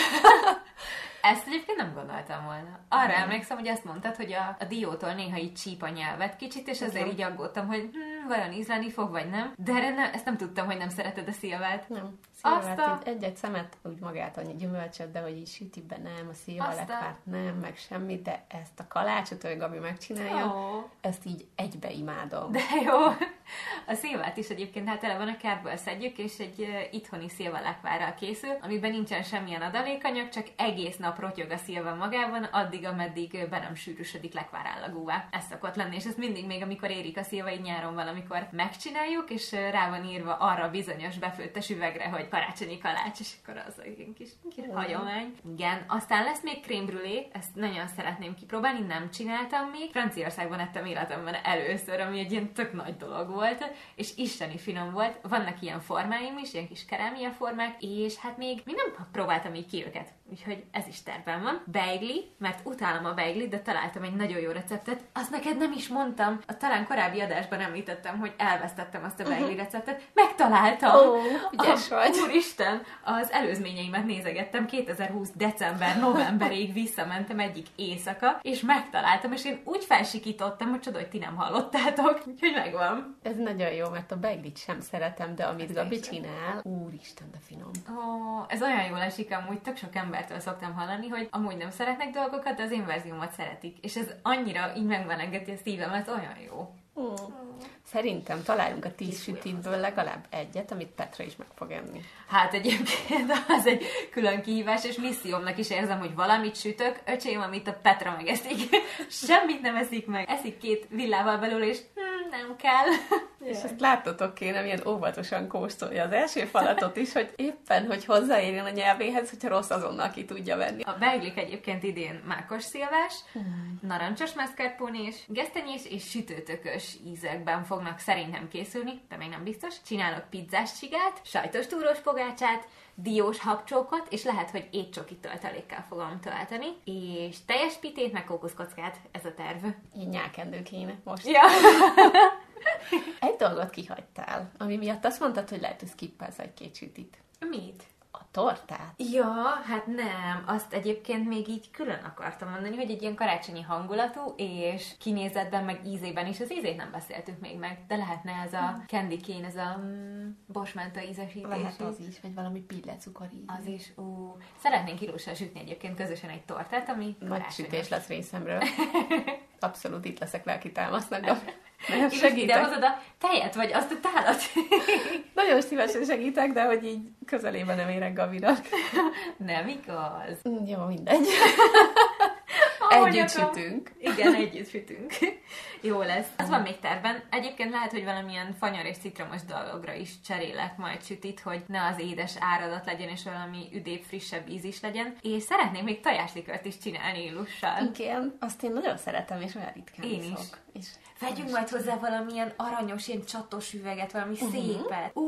Ezt egyébként nem gondoltam volna. Arra mm. emlékszem, hogy azt mondtad, hogy a, a diótól néha így csíp a nyelvet kicsit, és ezért így aggódtam, hogy hm, vajon ízleni fog, vagy nem. De erre nem, ezt nem tudtam, hogy nem szereted a szilvát. Nem. Szilvát a... egy-egy szemet, úgy magát annyi gyümölcsöt, de hogy így sütibe nem, a szilvalekvárt a... nem, meg semmi, de ezt a kalácsot, hogy Gabi megcsinálja, oh. ezt így egybe imádom. De jó. A szilvát is egyébként hát tele van a kertből szedjük, és egy itthoni szilvalekvárral készül, amiben nincsen semmilyen adalékanyag, csak egész nap rotyog a szilva magában, addig, ameddig be nem sűrűsödik lekvárállagúvá. Ez szokott lenni, és ez mindig még, amikor érik a szilva, így nyáron valamikor megcsináljuk, és rá van írva arra bizonyos befőttes üvegre, hogy karácsonyi kalács, és akkor az egy kis, kis mm. hagyomány. Igen, aztán lesz még krémbrülé, ezt nagyon szeretném kipróbálni, nem csináltam még. Franciaországban ettem életemben először, ami egy ilyen tök nagy dolog volt, és isteni finom volt. Vannak ilyen formáim is, ilyen kis kerámia formák, és hát még, még nem próbáltam így ki őket. Úgyhogy ez is tervem van. Beigli, mert utálom a beiglit, de találtam egy nagyon jó receptet. Azt neked nem is mondtam. A talán korábbi adásban említettem, hogy elvesztettem azt a beigli uh-huh. receptet. Megtaláltam! Ó, oh, ügyes a, vagy. Úristen, az előzményeimet nézegettem. 2020 december, novemberig visszamentem egyik éjszaka, és megtaláltam, és én úgy felsikítottam, hogy csoda, hogy ti nem hallottátok. Úgyhogy megvan. Ez nagyon jó, mert a beiglit sem szeretem, de amit ez Gabi csinál, úristen, de finom. Ó, oh, ez olyan jól esik amúgy, tök sok embertől szoktam hallani, hogy amúgy nem szeretnek dolgokat, de az én verziómat szeretik. És ez annyira így megvenegeti a szívemet, olyan jó. Mm. Szerintem találunk a tíz sütitből legalább egyet, amit Petra is meg fog enni. Hát egyébként az egy külön kihívás, és missziómnak is érzem, hogy valamit sütök, öcsém, amit a Petra megeszik. Semmit nem eszik meg. Eszik két villával belőle, és hm, nem kell. És ezt láttatok kéne, milyen óvatosan kóstolja az első falatot is, hogy éppen, hogy hozzáérjen a nyelvéhez, hogyha rossz azonnal ki tudja venni. A beiglik egyébként idén mákos szilvás, hmm. narancsos mascarpone gesztenyés és sütőtökös ízekben fognak szerintem készülni, de még nem biztos. Csinálok pizzás csigát, sajtos túrós pogácsát, diós habcsókot, és lehet, hogy étcsoki töltelékkel fogom tölteni, és teljes pitét, meg kókuszkockát, ez a terv. Így nyákendő kéne most. Ja. egy dolgot kihagytál, ami miatt azt mondtad, hogy lehet, hogy skippelsz egy-két sütit. Mit? Tortát? Ja, hát nem. Azt egyébként még így külön akartam mondani, hogy egy ilyen karácsonyi hangulatú, és kinézetben, meg ízében is. Az ízét nem beszéltük még meg, de lehetne ez a candy cane, ez a mm, bosmenta ízesítés. Lehet az is, vagy valami pillecukor íz. Az is. Ú, szeretnénk kilósra sütni egyébként közösen egy tortát, ami Nagy sütés lesz részemről. Abszolút itt leszek lelki támasznak, Mert segítek. Ide hozod a tejet, vagy azt a tálat? Nagyon szívesen segítek, de hogy így közelében nem érek Gavinak. Nem igaz. Mm, jó, mindegy. együtt sütünk. Igen, együtt sütünk. Jó lesz. Ez van még terben. Egyébként lehet, hogy valamilyen fanyar és citromos dologra is cserélek majd sütit, hogy ne az édes áradat legyen, és valami üdébb, frissebb íz is legyen. És szeretném még tojáslikört is csinálni illussal. Igen, azt én nagyon szeretem, és olyan ritkán Én is. És Vegyünk majd hozzá valamilyen aranyos, ilyen csatos üveget, valami uh-huh. szépet. Uh,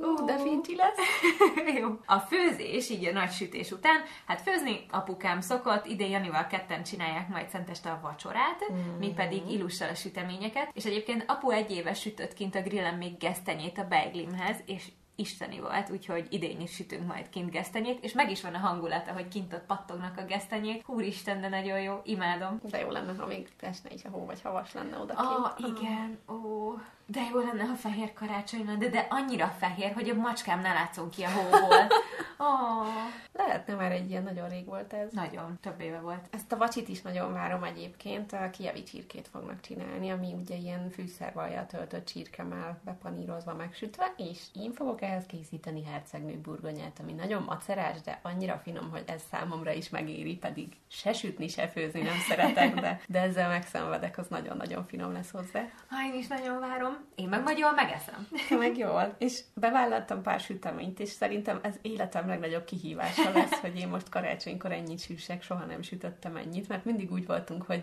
uh, de fincsi lesz. Jó. A főzés, így a nagy sütés után, hát főzni apukám szokott, ide Janival ketten csinálják majd szenteste a vacsorát, uh-huh. mi pedig ilussal a süteményeket, és egyébként apu egy éves sütött kint a grillen még gesztenyét a beiglimhez, és isteni volt, úgyhogy idén is sütünk majd kint gesztenyét, és meg is van a hangulata, hogy kint ott pattognak a gesztenyék. Úristen, de nagyon jó, imádom. De jó lenne, ha még esne is a hó, vagy havas lenne oda Ah, igen, ó. De jó lenne, ha fehér karácsony lenne, de, de annyira fehér, hogy a macskám ne látszon ki a hóból. Oh. Lehetne már egy ilyen, nagyon rég volt ez. Nagyon, több éve volt. Ezt a vacsit is nagyon várom egyébként. A kievi csirkét fognak csinálni, ami ugye ilyen fűszervajjal töltött csirkemel bepanírozva, megsütve, és én fogok ehhez készíteni hercegnő burgonyát, ami nagyon macerás, de annyira finom, hogy ez számomra is megéri, pedig se sütni, se főzni nem szeretek, de, de ezzel megszenvedek, az nagyon-nagyon finom lesz hozzá. Ha én is nagyon várom. Én meg majd jól megeszem. meg jól. És bevállaltam pár süteményt, és szerintem ez életem legnagyobb kihívása lesz, hogy én most karácsonykor ennyit süssek, soha nem sütöttem ennyit, mert mindig úgy voltunk, hogy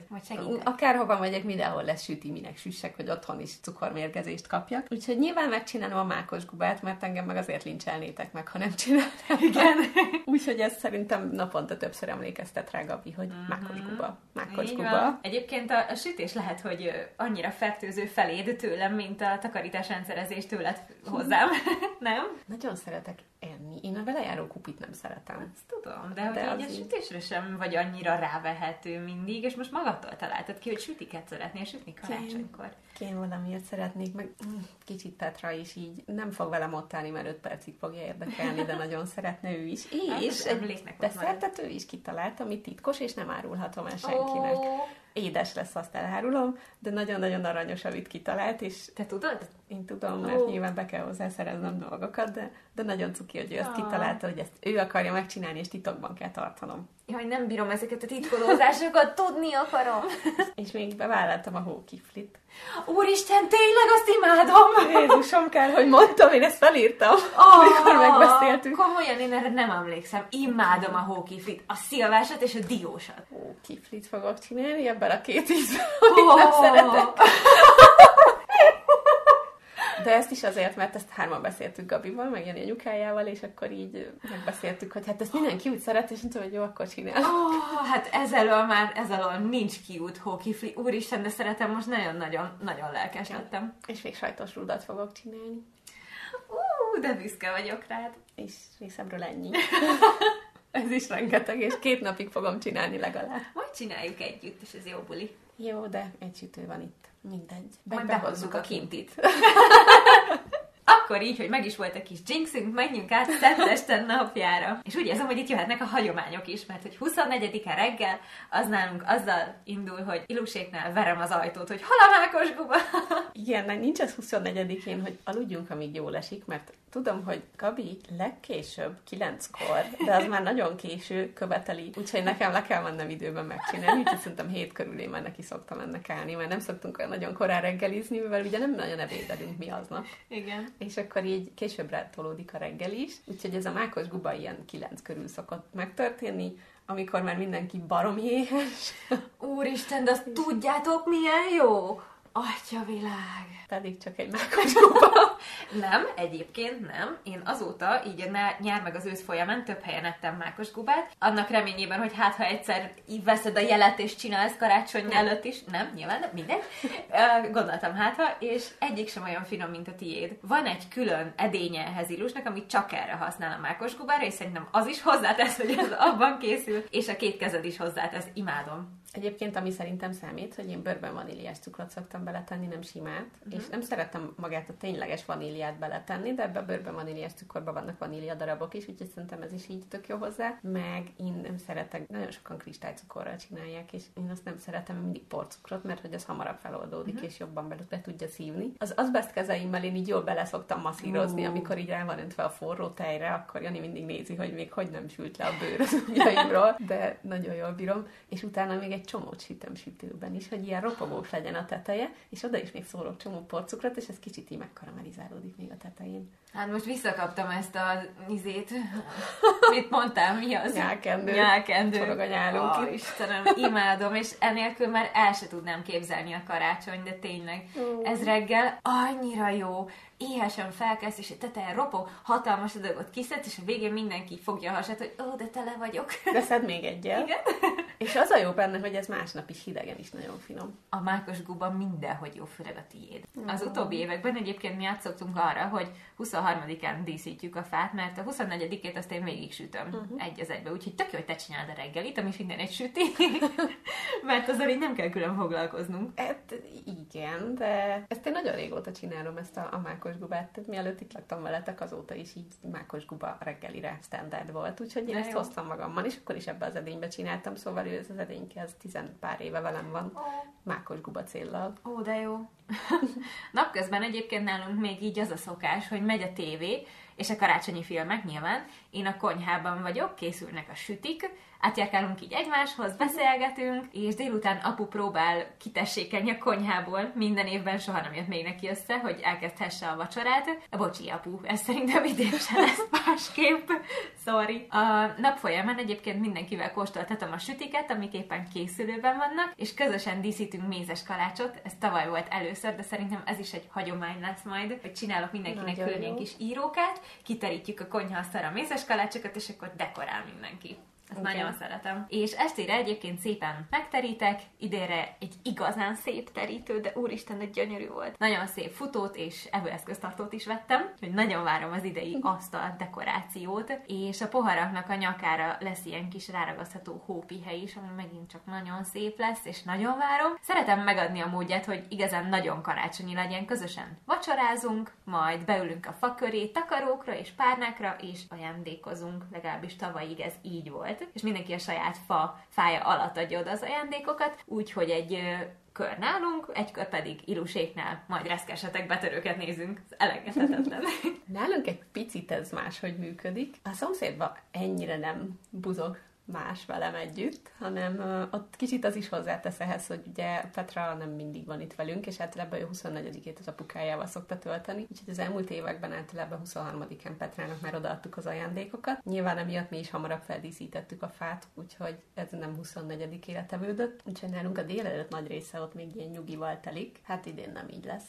akárhova megyek, mindenhol lesz süti, minek süssek, hogy otthon is cukormérgezést kapjak. Úgyhogy nyilván megcsinálom a mákos gubát, mert engem meg azért lincselnétek meg, ha nem csináltam. Igen. Úgyhogy ez szerintem naponta többször emlékeztet rá, Gabi, hogy uh-huh. mákos guba, mákos Így guba. Van. Egyébként a, a sütés lehet, hogy annyira fertőző feléd tőlem, mint a takarításrendszerezés tőled hozzám. nem? Nagyon szeretek enni. Én a velejáró kupit nem szeretem. Ezt tudom, de, de hogy így a sütésre sem vagy annyira rávehető mindig, és most magadtól találtad ki, hogy sütiket szeretnél sütni karácsonykor. Én valamiért szeretnék, meg mm, kicsit Petra is így nem fog velem ott állni, mert öt percig fogja érdekelni, de nagyon szeretne ő is. Hát, és egy desszertet ő is kitalálta, ami titkos, és nem árulhatom el senkinek. Oh édes lesz, azt elárulom, de nagyon-nagyon aranyos, amit kitalált, és... Te tudod? Én tudom, mert oh. nyilván be kell hozzá szereznem dolgokat, de, de nagyon cuki, hogy ő azt ah. kitalálta, hogy ezt ő akarja megcsinálni, és titokban kell tartanom. Jaj, nem bírom ezeket a titkolózásokat, tudni akarom. és még bevállaltam a hókiflit. Úristen, tényleg azt imádom! Jézusom kell, hogy mondtam, én ezt felírtam, oh, amikor megbeszéltük. Komolyan, én erre nem emlékszem. Imádom a hókiflit, a szilvásat és a diósat. Hókiflit fogok csinálni ebben a két ízben, oh. nem szeretek. De ezt is azért, mert ezt hárman beszéltük Gabival, meg Jani anyukájával, és akkor így megbeszéltük, hogy hát ezt mindenki úgy szeret, és mondta, hogy jó, akkor csinál. Oh, hát ezelől már, ezelől nincs kiút hókifli. Úristen, de szeretem, most nagyon-nagyon nagyon lelkes lettem. És még sajtos rudat fogok csinálni. Ú, de büszke vagyok rád. És részemről ennyi. ez is rengeteg, és két napig fogom csinálni legalább. Majd csináljuk együtt, és ez jó buli. Jó, de egy sütő van itt. Mindegy. Be- Majd behozzuk a kintit. Akkor így, hogy meg is volt a kis jinxünk, menjünk át Szentesten napjára. És úgy érzem, hogy itt jöhetnek a hagyományok is, mert hogy 24-e reggel az nálunk azzal indul, hogy Iluséknál verem az ajtót, hogy mákos guba? Igen, nincs az 24-én, hogy aludjunk, amíg jól esik, mert tudom, hogy Gabi legkésőbb kilenckor, de az már nagyon késő követeli, úgyhogy nekem le kell mennem időben megcsinálni, úgyhogy szerintem hét körül én már neki szoktam ennek állni, mert nem szoktunk olyan nagyon korán reggelizni, mivel ugye nem nagyon ebédelünk mi aznap. Igen. És akkor így későbbre tolódik a reggel is, úgyhogy ez a mákos guba ilyen kilenc körül szokott megtörténni, amikor már mindenki barom éhes. Úristen, de azt tudjátok milyen jó? Atya világ! pedig csak egy mákoskupa. nem, egyébként nem. Én azóta, így a nyár meg az ősz folyamán több helyen ettem mákos gubát. Annak reményében, hogy hát ha egyszer így veszed a jelet és csinálsz karácsony nem. előtt is. Nem, nyilván, nem, mindegy. Gondoltam hát ha, és egyik sem olyan finom, mint a tiéd. Van egy külön edénye ehhez illusnak, amit csak erre használ a mákos gubára, és szerintem az is hozzátesz, hogy ez abban készül, és a két kezed is hozzátesz. Imádom. Egyébként, ami szerintem számít, hogy én bőrben vaníliás cukrot szoktam beletenni, nem simát, uh-huh. és nem szeretem magát a tényleges vaníliát beletenni, de ebbe a bőrben vaníliás cukorban vannak vanília darabok is, úgyhogy szerintem ez is így tök jó hozzá. Meg én nem szeretek, nagyon sokan kristálycukorral csinálják, és én azt nem szeretem mindig porcukrot, mert hogy az hamarabb feloldódik, uh-huh. és jobban be, be tudja szívni. Az azbest kezeimmel én így jól bele szoktam masszírozni, uh. amikor így rá van öntve a forró tejre, akkor Jani mindig nézi, hogy még hogy nem sült le a bőr az de nagyon jól bírom. És utána még egy csomót sütöm sütőben is, hogy ilyen ropogós legyen a teteje, és oda is még szórok csomó porcukrot, és ez kicsit így megkaramelizálódik még a tetején. Hát most visszakaptam ezt a izét. Mit mondtál, mi az? Nyálkendő. Nyálkendő. Csorog a nyálunk. Oh, Istenem, imádom, és enélkül már el se tudnám képzelni a karácsony, de tényleg. Uh. Ez reggel annyira jó éhesen felkelsz, és teteje ropog, hatalmas adagot kiszedsz, és a végén mindenki fogja a hasát, hogy ó, de tele vagyok. De szed még egyet. Igen. És az a jó benne, hogy ez másnap is hidegen is nagyon finom. A mákos guba mindenhogy jó, főleg a tiéd. Az utóbbi években egyébként mi átszoktunk arra, hogy 23-án díszítjük a fát, mert a 24-ét azt én végig sütöm uh-huh. egy az egybe, úgyhogy tök jó, hogy te csináld a reggelit, ami minden egy süti, mert azzal így nem kell külön foglalkoznunk. Hát igen, de ezt én nagyon régóta csinálom, ezt a, a mákos gubát, tehát mielőtt itt laktam veletek, azóta is így mákos guba reggelire standard volt, úgyhogy én de ezt jó. hoztam magammal, és akkor is ebbe az edénybe csináltam, szóval ő ez az edényke, az tizen pár éve velem van, oh. mákos guba céllal. Ó, de jó. Napközben egyébként nálunk még így az a szokás, hogy megy a tévé, és a karácsonyi filmek nyilván. Én a konyhában vagyok, készülnek a sütik, átjárkálunk így egymáshoz, beszélgetünk, és délután apu próbál kitessékelni a konyhából. Minden évben soha nem jött még neki össze, hogy elkezdhesse a vacsorát. Bocsi, apu, ez szerintem idén sem lesz másképp. Sorry. A nap folyamán egyébként mindenkivel kóstoltatom a sütiket, amik éppen készülőben vannak, és közösen díszítünk mézes kalácsot. Ez tavaly volt először, de szerintem ez is egy hagyomány lesz majd, hogy csinálok mindenkinek külön kis írókát, kiterítjük a konyhaasztalra a mézes kalácsokat, és akkor dekorál mindenki. Ezt okay. nagyon szeretem. És estére egyébként szépen megterítek, idénre egy igazán szép terítő, de úristen, egy gyönyörű volt. Nagyon szép futót és evőeszköztartót is vettem, hogy nagyon várom az idei asztal dekorációt, és a poharaknak a nyakára lesz ilyen kis ráragasztható hópihely is, ami megint csak nagyon szép lesz, és nagyon várom. Szeretem megadni a módját, hogy igazán nagyon karácsonyi legyen, közösen vacsorázunk, majd beülünk a fa köré, takarókra és párnákra, és ajándékozunk, legalábbis tavalyig ez így volt és mindenki a saját fa fája alatt adja oda az ajándékokat, úgyhogy egy kör nálunk, egy kör pedig iluséknál, majd reszkesetek betörőket nézünk. Ez elengedhetetlen. Nálunk egy picit ez máshogy működik. A szomszédban ennyire nem buzog más velem együtt, hanem ott kicsit az is hozzátesz ehhez, hogy ugye Petra nem mindig van itt velünk, és általában ő 24-ét az apukájával szokta tölteni, úgyhogy az elmúlt években általában 23-án Petrának már odaadtuk az ajándékokat. Nyilván emiatt mi is hamarabb feldíszítettük a fát, úgyhogy ez nem 24-ére tevődött, úgyhogy nálunk a délelőtt nagy része ott még ilyen nyugival telik. Hát idén nem így lesz.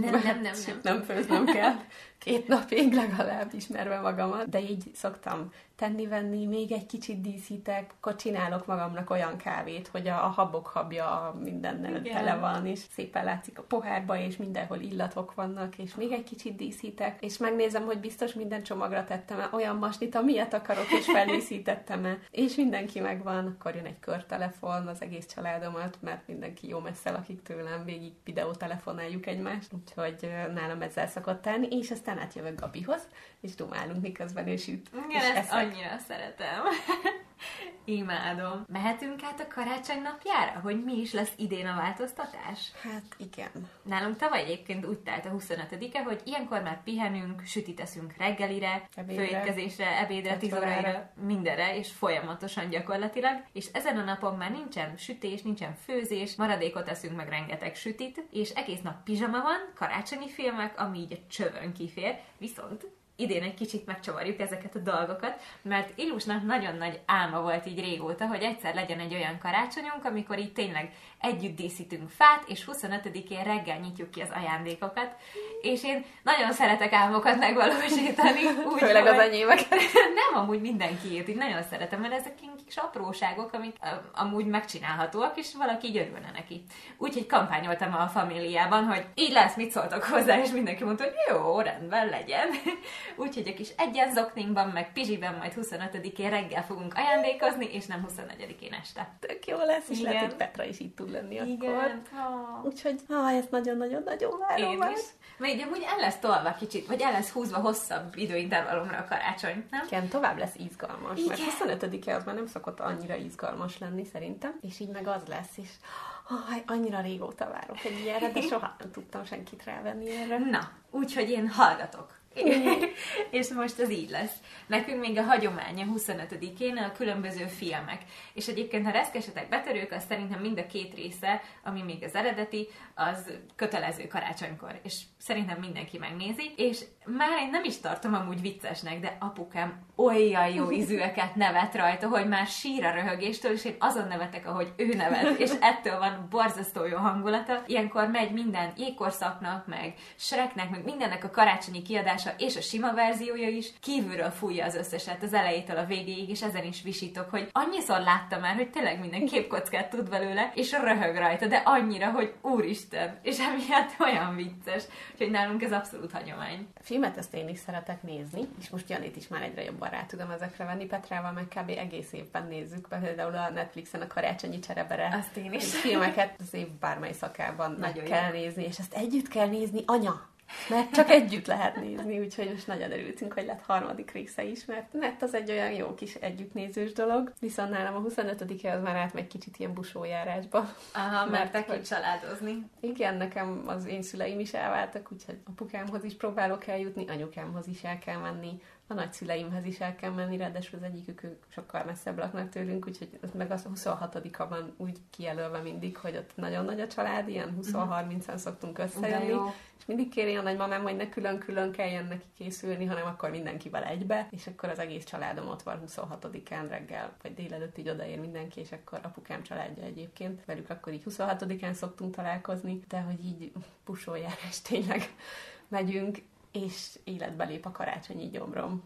Nem, nem, nem, nem. Nem főznem kell. Két napig legalább ismerve magamat, de így szoktam tenni-venni, még egy kicsit díszítek, akkor csinálok magamnak olyan kávét, hogy a, a habok habja mindennel Igen. tele van, és szépen látszik a pohárba, és mindenhol illatok vannak, és még egy kicsit díszítek, és megnézem, hogy biztos minden csomagra tettem-e olyan masnit, amilyet akarok, és feldíszítettem-e, és mindenki megvan, akkor jön egy körtelefon az egész családomat, mert mindenki jó messze lakik tőlem, végig videótelefonáljuk egymást, úgyhogy nálam ezzel szokott tenni, és aztán átjövök Gabihoz, és dumálunk miközben ő süt. Igen, és ezt annyira szeretem. Imádom. Mehetünk át a karácsony napjára, hogy mi is lesz idén a változtatás? Hát igen. Nálunk tavaly egyébként úgy telt a 25-e, hogy ilyenkor már pihenünk, sütit eszünk reggelire, ebédre, főétkezésre, ebédre, tíz órára, mindenre, és folyamatosan gyakorlatilag. És ezen a napon már nincsen sütés, nincsen főzés, maradékot eszünk meg rengeteg sütit, és egész nap pizsama van, karácsonyi filmek, ami így a csövön kifér, viszont idén egy kicsit megcsavarjuk ezeket a dolgokat, mert Illusnak nagyon nagy álma volt így régóta, hogy egyszer legyen egy olyan karácsonyunk, amikor így tényleg együtt díszítünk fát, és 25-én reggel nyitjuk ki az ajándékokat, és én nagyon szeretek álmokat megvalósítani. Úgy, Főleg az enyémeket. Nem amúgy mindenkiét, így nagyon szeretem, mert ezek kis apróságok, amik amúgy megcsinálhatóak, és valaki így örülne neki. Úgyhogy kampányoltam a familiában, hogy így lesz, mit szóltak hozzá, és mindenki mondta, hogy jó, rendben legyen. Úgyhogy a kis egyen zokninkban, meg pizsiben majd 25-én reggel fogunk ajándékozni, és nem 24-én este. Tök jó lesz, és Igen. lehet, hogy Petra is itt tud lenni Igen. akkor. Oh. Úgyhogy, ah, ezt nagyon-nagyon-nagyon várom Én is. Mert így amúgy el lesz tolva kicsit, vagy el lesz húzva hosszabb időintervallumra a karácsony, nem? Igen, tovább lesz izgalmas, Igen. mert 25-e az már nem szokott annyira izgalmas lenni szerintem, és így meg az lesz, és oh, annyira régóta várok egy ilyenre, de soha nem tudtam senkit rávenni erre. Na, úgyhogy én hallgatok. és most ez így lesz. Nekünk még a hagyománya 25-én a különböző filmek. És egyébként, ha reszkesetek betörők, az szerintem mind a két része, ami még az eredeti, az kötelező karácsonykor. És szerintem mindenki megnézi. És már én nem is tartom amúgy viccesnek, de apukám olyan jó ízűeket nevet rajta, hogy már sír a röhögéstől, és én azon nevetek, ahogy ő nevet, és ettől van borzasztó jó hangulata. Ilyenkor megy minden jégkorszaknak, meg Shreknek, meg mindennek a karácsonyi kiadása, és a sima verziója is kívülről fújja az összeset az elejétől a végéig, és ezen is visítok, hogy annyiszor láttam már, hogy tényleg minden képkockát tud belőle, és röhög rajta, de annyira, hogy úristen, és emiatt olyan vicces, hogy nálunk ez abszolút hagyomány. A filmet ezt én is szeretek nézni, és most Janit is már egyre jobban rá tudom ezekre venni. Petrával meg kb. egész évben nézzük, például a Netflixen a karácsonyi cserebere. Azt én is. Filmeket az év bármely szakában Nagyon meg kell nézni, és ezt együtt kell nézni, anya! Mert csak együtt lehet nézni, úgyhogy most nagyon örültünk, hogy lett harmadik része is, mert net az egy olyan jó kis együttnézős dolog, viszont nálam a 25-e az már átmegy kicsit ilyen busójárásba. Aha, mert te hogy családozni. Igen, nekem az én szüleim is elváltak, úgyhogy apukámhoz is próbálok eljutni, anyukámhoz is el kell menni, a nagyszüleimhez is el kell menni, ráadásul az egyikük ők sokkal messzebb laknak tőlünk, úgyhogy az meg az 26-a van úgy kijelölve mindig, hogy ott nagyon nagy a család, ilyen 20-30-an szoktunk összejönni, és mindig kéri a nagymamám, hogy ne külön-külön kelljen neki készülni, hanem akkor mindenkivel egybe, és akkor az egész családom ott van 26-án reggel, vagy délelőtt így odaér mindenki, és akkor apukám családja egyébként, velük akkor így 26-án szoktunk találkozni, de hogy így pusoljárás tényleg megyünk, és életbe lép a karácsonyi gyomrom.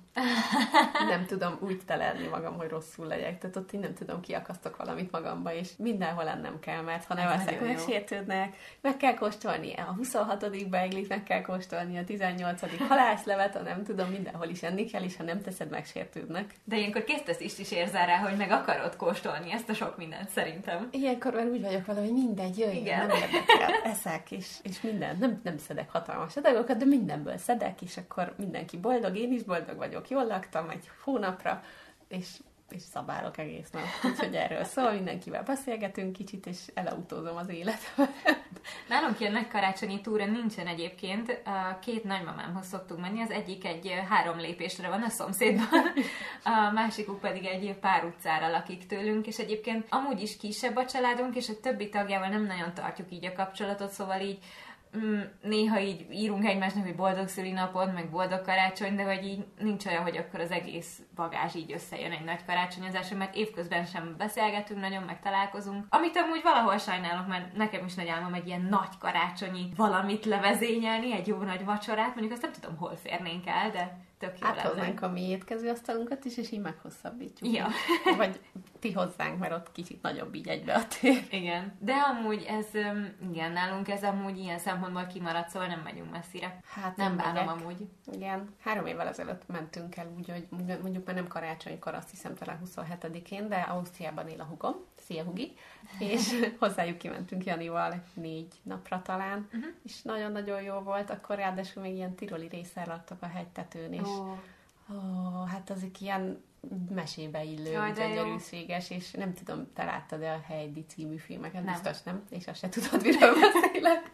nem tudom úgy telelni magam, hogy rosszul legyek. Tehát ott én nem tudom, kiakasztok valamit magamba, és mindenhol ennem kell, mert ha nem veszek, megsértődnek, meg kell kóstolni a 26. beiglit, meg kell kóstolni a 18. halászlevet, ha nem tudom, mindenhol is enni kell, és ha nem teszed, megsértődnek. De ilyenkor késztesz is, is érzel rá, hogy meg akarod kóstolni ezt a sok mindent, szerintem. Ilyenkor már úgy vagyok vele, hogy mindegy, jöjjön, Igen. nem érdekel, eszek, és, és minden, nem, nem szedek hatalmas adagokat, de mindenből szedek szedek, és akkor mindenki boldog, én is boldog vagyok, jól laktam egy hónapra, és és szabálok egész nap. Úgyhogy erről szól, mindenkivel beszélgetünk kicsit, és elautózom az életet. Nálunk nagy karácsonyi túra nincsen egyébként. Két nagymamámhoz szoktunk menni, az egyik egy három lépésre van a szomszédban, a másikuk pedig egy pár utcára lakik tőlünk, és egyébként amúgy is kisebb a családunk, és a többi tagjával nem nagyon tartjuk így a kapcsolatot, szóval így néha így írunk egymásnak, hogy boldog szülinapod, meg boldog karácsony, de hogy így nincs olyan, hogy akkor az egész bagázs így összejön egy nagy karácsonyozásra, mert évközben sem beszélgetünk nagyon, meg találkozunk. Amit amúgy valahol sajnálok, mert nekem is nagy álmom egy ilyen nagy karácsonyi valamit levezényelni, egy jó nagy vacsorát, mondjuk azt nem tudom, hol férnénk el, de tök jó Áthoznánk a mi étkező asztalunkat is, és így meghosszabbítjuk. Ja. Vagy ti hozzánk, mert ott kicsit nagyobb így egybe a tér. Igen. De amúgy ez, igen, nálunk ez amúgy ilyen szempontból kimaradt, szóval nem megyünk messzire. Hát nem bánom amúgy. Igen. Három évvel ezelőtt mentünk el úgy, hogy mondjuk már nem karácsonykor, azt hiszem talán 27-én, de Ausztriában él a hugom. Szia, Hugi! És hozzájuk kimentünk Janival négy napra talán, uh-huh. és nagyon-nagyon jó volt, akkor ráadásul még ilyen tiroli részsel adtak a hegytetőn, és Oh, hát azok ilyen mesébe illő, Jaj, gyönyörű széges, és nem tudom, te láttad-e a Heidi című filmeket? Nem. Biztos nem, és azt se tudod, miről beszélek.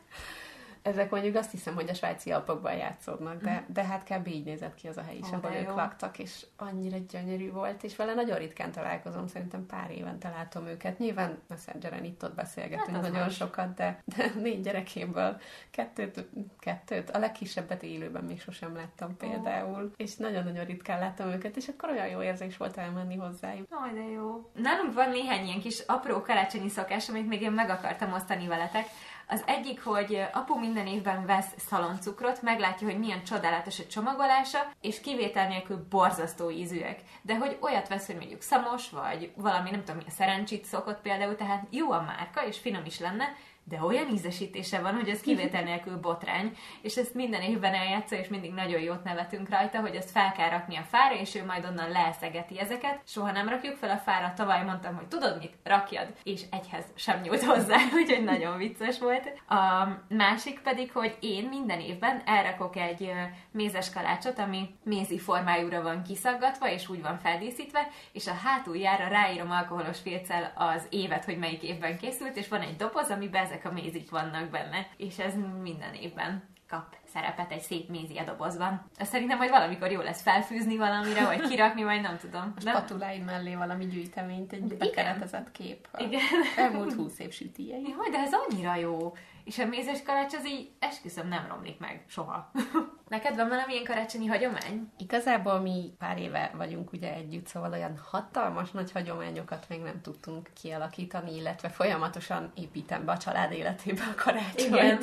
Ezek mondjuk azt hiszem, hogy a svájci alpokban játszódnak, de, de hát kb. így nézett ki az a hely is, ahol ők laktak, és annyira gyönyörű volt, és vele nagyon ritkán találkozom, szerintem pár éven találtam őket. Nyilván Messengeren itt-ott beszélgetünk hát nagyon más. sokat, de, de négy gyerekéből kettőt, kettőt, a legkisebbet élőben még sosem láttam például, oh. és nagyon-nagyon ritkán láttam őket, és akkor olyan jó érzés volt elmenni hozzájuk. Aj, de jó. Nálunk van néhány ilyen kis apró karácsonyi szokás, amit még én meg akartam osztani veletek. Az egyik, hogy apu minden évben vesz szaloncukrot, meglátja, hogy milyen csodálatos a csomagolása, és kivétel nélkül borzasztó ízűek. De hogy olyat vesz, hogy mondjuk szamos, vagy valami, nem tudom, a szerencsét szokott például, tehát jó a márka, és finom is lenne, de olyan ízesítése van, hogy ez kivétel nélkül botrány, és ezt minden évben eljátsza, és mindig nagyon jót nevetünk rajta, hogy ezt fel kell rakni a fára, és ő majd onnan leeszegeti ezeket. Soha nem rakjuk fel a fára, tavaly mondtam, hogy tudod mit, rakjad, és egyhez sem nyújt hozzá, úgyhogy nagyon vicces volt. A másik pedig, hogy én minden évben elrakok egy mézes kalácsot, ami mézi formájúra van kiszaggatva, és úgy van feldíszítve, és a hátuljára ráírom alkoholos filccel az évet, hogy melyik évben készült, és van egy doboz, amiben ezek a mézik vannak benne. És ez minden évben kap szerepet egy szép mézia dobozban. Ezt szerintem majd valamikor jó lesz felfűzni valamire, vagy kirakni, vagy nem tudom. A spatuláid mellé valami gyűjteményt, egy bekeretezett kép. Igen. Elmúlt húsz év sütijei. Jó, de ez annyira jó. És a mézes karács az így esküszöm nem romlik meg soha. Neked van valamilyen karácsonyi hagyomány? Igazából mi pár éve vagyunk ugye együtt, szóval olyan hatalmas nagy hagyományokat még nem tudtunk kialakítani, illetve folyamatosan építem be a család életébe a karácsonyt. Igen.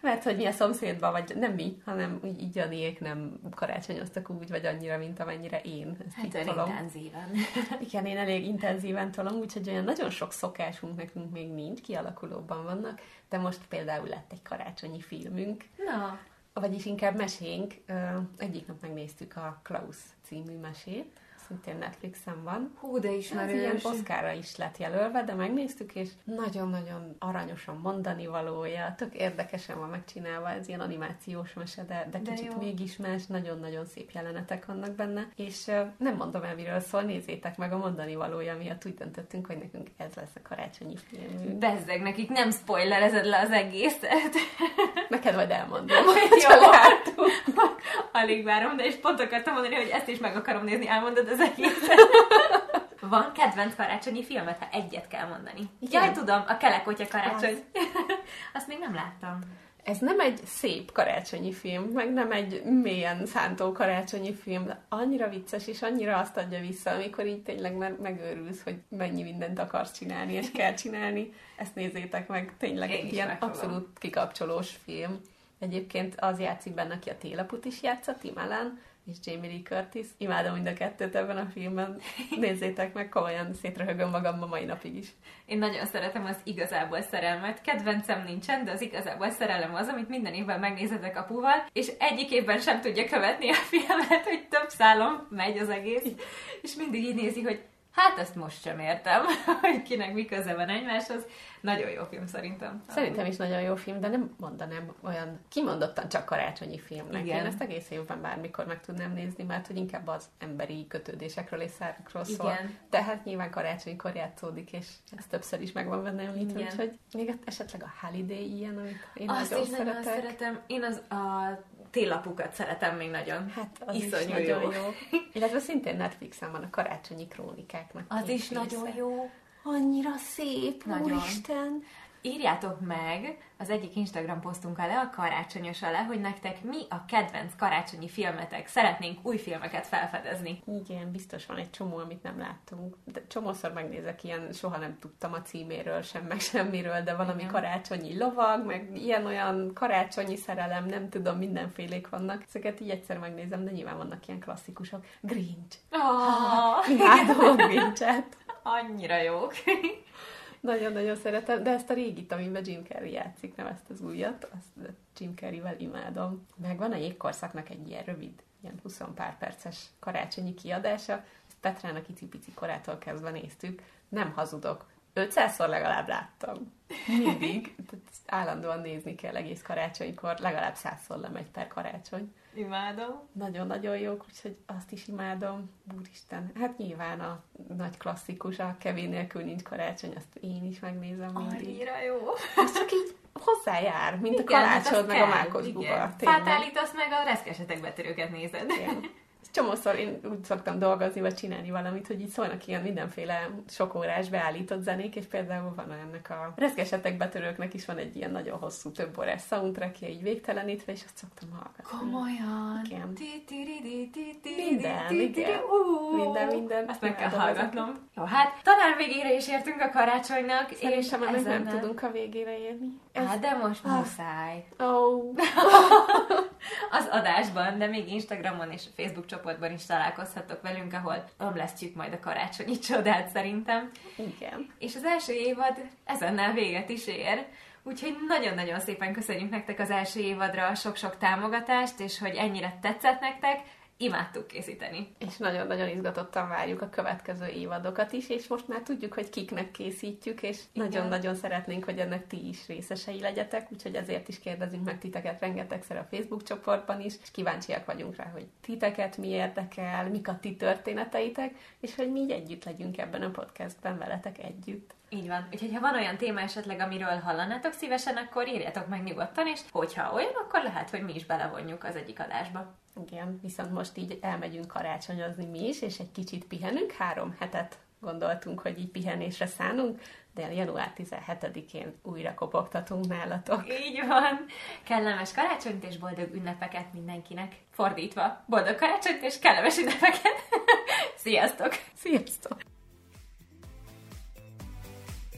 Mert hogy mi a szomszédban, vagy nem mi, hanem így, így Janiék nem karácsonyoztak úgy, vagy annyira, mint amennyire én. Ezt hát így tolom. intenzíven. Igen, én elég intenzíven tolom, úgyhogy olyan nagyon sok szokásunk nekünk még nincs, kialakulóban vannak, de most például lett egy karácsonyi filmünk. Na vagyis inkább mesénk. Egyik nap megnéztük a Klaus című mesét, szintén Netflixen van. Hú, de ismerős. Ez ilyen Oszkára is lett jelölve, de megnéztük, és nagyon-nagyon aranyosan mondani valója, tök érdekesen van megcsinálva, ez ilyen animációs mese, de, de, de kicsit jó. mégis más, nagyon-nagyon szép jelenetek vannak benne, és uh, nem mondom el, miről szól, nézzétek meg a mondani valója miatt úgy döntöttünk, hogy nekünk ez lesz a karácsonyi film. Bezzeg, nekik nem spoilerezed le az egészet. Neked majd elmondom, hogy Alig várom, de és pont akartam mondani, hogy ezt is meg akarom nézni, elmondod az egészet. Van kedvenc karácsonyi filmet, ha egyet kell mondani. Igen. Jaj, tudom, a Kelekotya karácsony. Azt még nem láttam. Ez nem egy szép karácsonyi film, meg nem egy mélyen szántó karácsonyi film, de annyira vicces, és annyira azt adja vissza, amikor így tényleg már megőrülsz, hogy mennyi mindent akarsz csinálni, és kell csinálni. Ezt nézzétek meg, tényleg Én egy ilyen abszolút kikapcsolós film. Egyébként az játszik benne, aki a télaput is játszott, Tim Allen, és Jamie Lee Curtis. Imádom mind a kettőt ebben a filmben. Nézzétek meg, komolyan szétröhögöm magam a mai napig is. Én nagyon szeretem az igazából szerelmet. Kedvencem nincsen, de az igazából szerelem az, amit minden évben megnézhetek apuval, és egyik évben sem tudja követni a filmet, hogy több szálom megy az egész, és mindig így nézi, hogy Hát ezt most sem értem, hogy kinek mi köze van egymáshoz. Nagyon jó film szerintem. Szerintem is nagyon jó film, de nem mondanám olyan kimondottan csak karácsonyi filmnek. Igen. Én ezt egész évben bármikor meg tudnám nézni, mert hogy inkább az emberi kötődésekről és szárokról szól. Igen. Tehát nyilván karácsonykor játszódik, és ez többször is megvan benne említve, úgyhogy még esetleg a Holiday ilyen, amit én Azt nagyon is szeretek. nagyon szeretem. Én az a télapukat szeretem még nagyon. Hát az Iszonyú is nagyon jó. jó. Illetve szintén Netflixen van a karácsonyi krónikáknak. Az is része. nagyon jó. Annyira szép, nagyon. úristen írjátok meg az egyik Instagram posztunk alá, a karácsonyos alá, hogy nektek mi a kedvenc karácsonyi filmetek. Szeretnénk új filmeket felfedezni. Igen, biztos van egy csomó, amit nem láttunk. De csomószor megnézek ilyen, soha nem tudtam a címéről sem, meg semmiről, de valami Igen. karácsonyi lovag, meg ilyen-olyan karácsonyi szerelem, nem tudom, mindenfélék vannak. Ezeket így egyszer megnézem, de nyilván vannak ilyen klasszikusok. Grinch. Oh, imádom a Grinchet. Annyira jók. Nagyon-nagyon szeretem, de ezt a régit, amiben Jim Carrey játszik, nem ezt az újat, azt Jim Carrey-vel imádom. Meg van a jégkorszaknak egy ilyen rövid, ilyen 20 pár perces karácsonyi kiadása, ezt Petrának icipici korától kezdve néztük, nem hazudok, 500-szor legalább láttam. Mindig. Tehát állandóan nézni kell egész karácsonykor, legalább százszor lemegy per karácsony. Imádom. Nagyon-nagyon jók, úgyhogy azt is imádom. Úristen, hát nyilván a nagy klasszikus, a Kevin nélkül nincs karácsony, azt én is megnézem mindig. Annyira jó. Ez csak így hozzájár, mint igen, a hát kalácsod, meg kell, a mákos buba. Fát állítasz meg, a reszkesetek betörőket nézed. Igen csomószor én úgy szoktam dolgozni, vagy csinálni valamit, hogy így szólnak ilyen mindenféle sok órás beállított zenék, és például van ennek a rezgesetek betörőknek is van egy ilyen nagyon hosszú, több órás soundtrackje, így végtelenítve, és azt szoktam hallgatni. Komolyan? Igen. Minden, igen. Minden, minden. Azt meg kell hallgatnom. Jó, hát talán végére is értünk a karácsonynak. És nem tudunk a végére érni. Hát de most ah. muszáj. Oh. az adásban, de még Instagramon és Facebook csoportban is találkozhatok velünk, ahol ömlesztjük majd a karácsonyi csodát szerintem. Igen. És az első évad ezennel véget is ér, Úgyhogy nagyon-nagyon szépen köszönjük nektek az első évadra a sok-sok támogatást, és hogy ennyire tetszett nektek imádtuk készíteni. És nagyon-nagyon izgatottan várjuk a következő évadokat is, és most már tudjuk, hogy kiknek készítjük, és nagyon-nagyon szeretnénk, hogy ennek ti is részesei legyetek, úgyhogy ezért is kérdezünk meg titeket rengetegszer a Facebook csoportban is, és kíváncsiak vagyunk rá, hogy titeket mi érdekel, mik a ti történeteitek, és hogy mi így együtt legyünk ebben a podcastben veletek együtt. Így van. Úgyhogy ha van olyan téma esetleg, amiről hallanátok szívesen, akkor írjátok meg nyugodtan, és hogyha olyan, akkor lehet, hogy mi is belevonjuk az egyik adásba. Igen, viszont most így elmegyünk karácsonyozni mi is, és egy kicsit pihenünk. Három hetet gondoltunk, hogy így pihenésre szánunk, de január 17-én újra kopogtatunk nálatok. Így van. Kellemes karácsonyt és boldog ünnepeket mindenkinek. Fordítva, boldog karácsonyt és kellemes ünnepeket. Sziasztok! Sziasztok!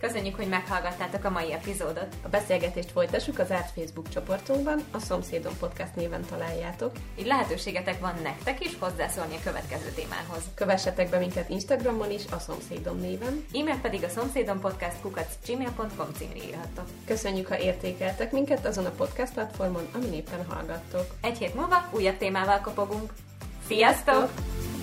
Köszönjük, hogy meghallgattátok a mai epizódot. A beszélgetést folytassuk az árt Facebook csoportunkban, a Szomszédom Podcast néven találjátok. Így lehetőségetek van nektek is hozzászólni a következő témához. Kövessetek be minket Instagramon is, a Szomszédom néven. E-mail pedig a szomszédom podcast gmail.com címre írhattok. Köszönjük, ha értékeltek minket azon a podcast platformon, amin éppen hallgattok. Egy hét múlva újabb témával kopogunk. Sziasztok! Sziasztok!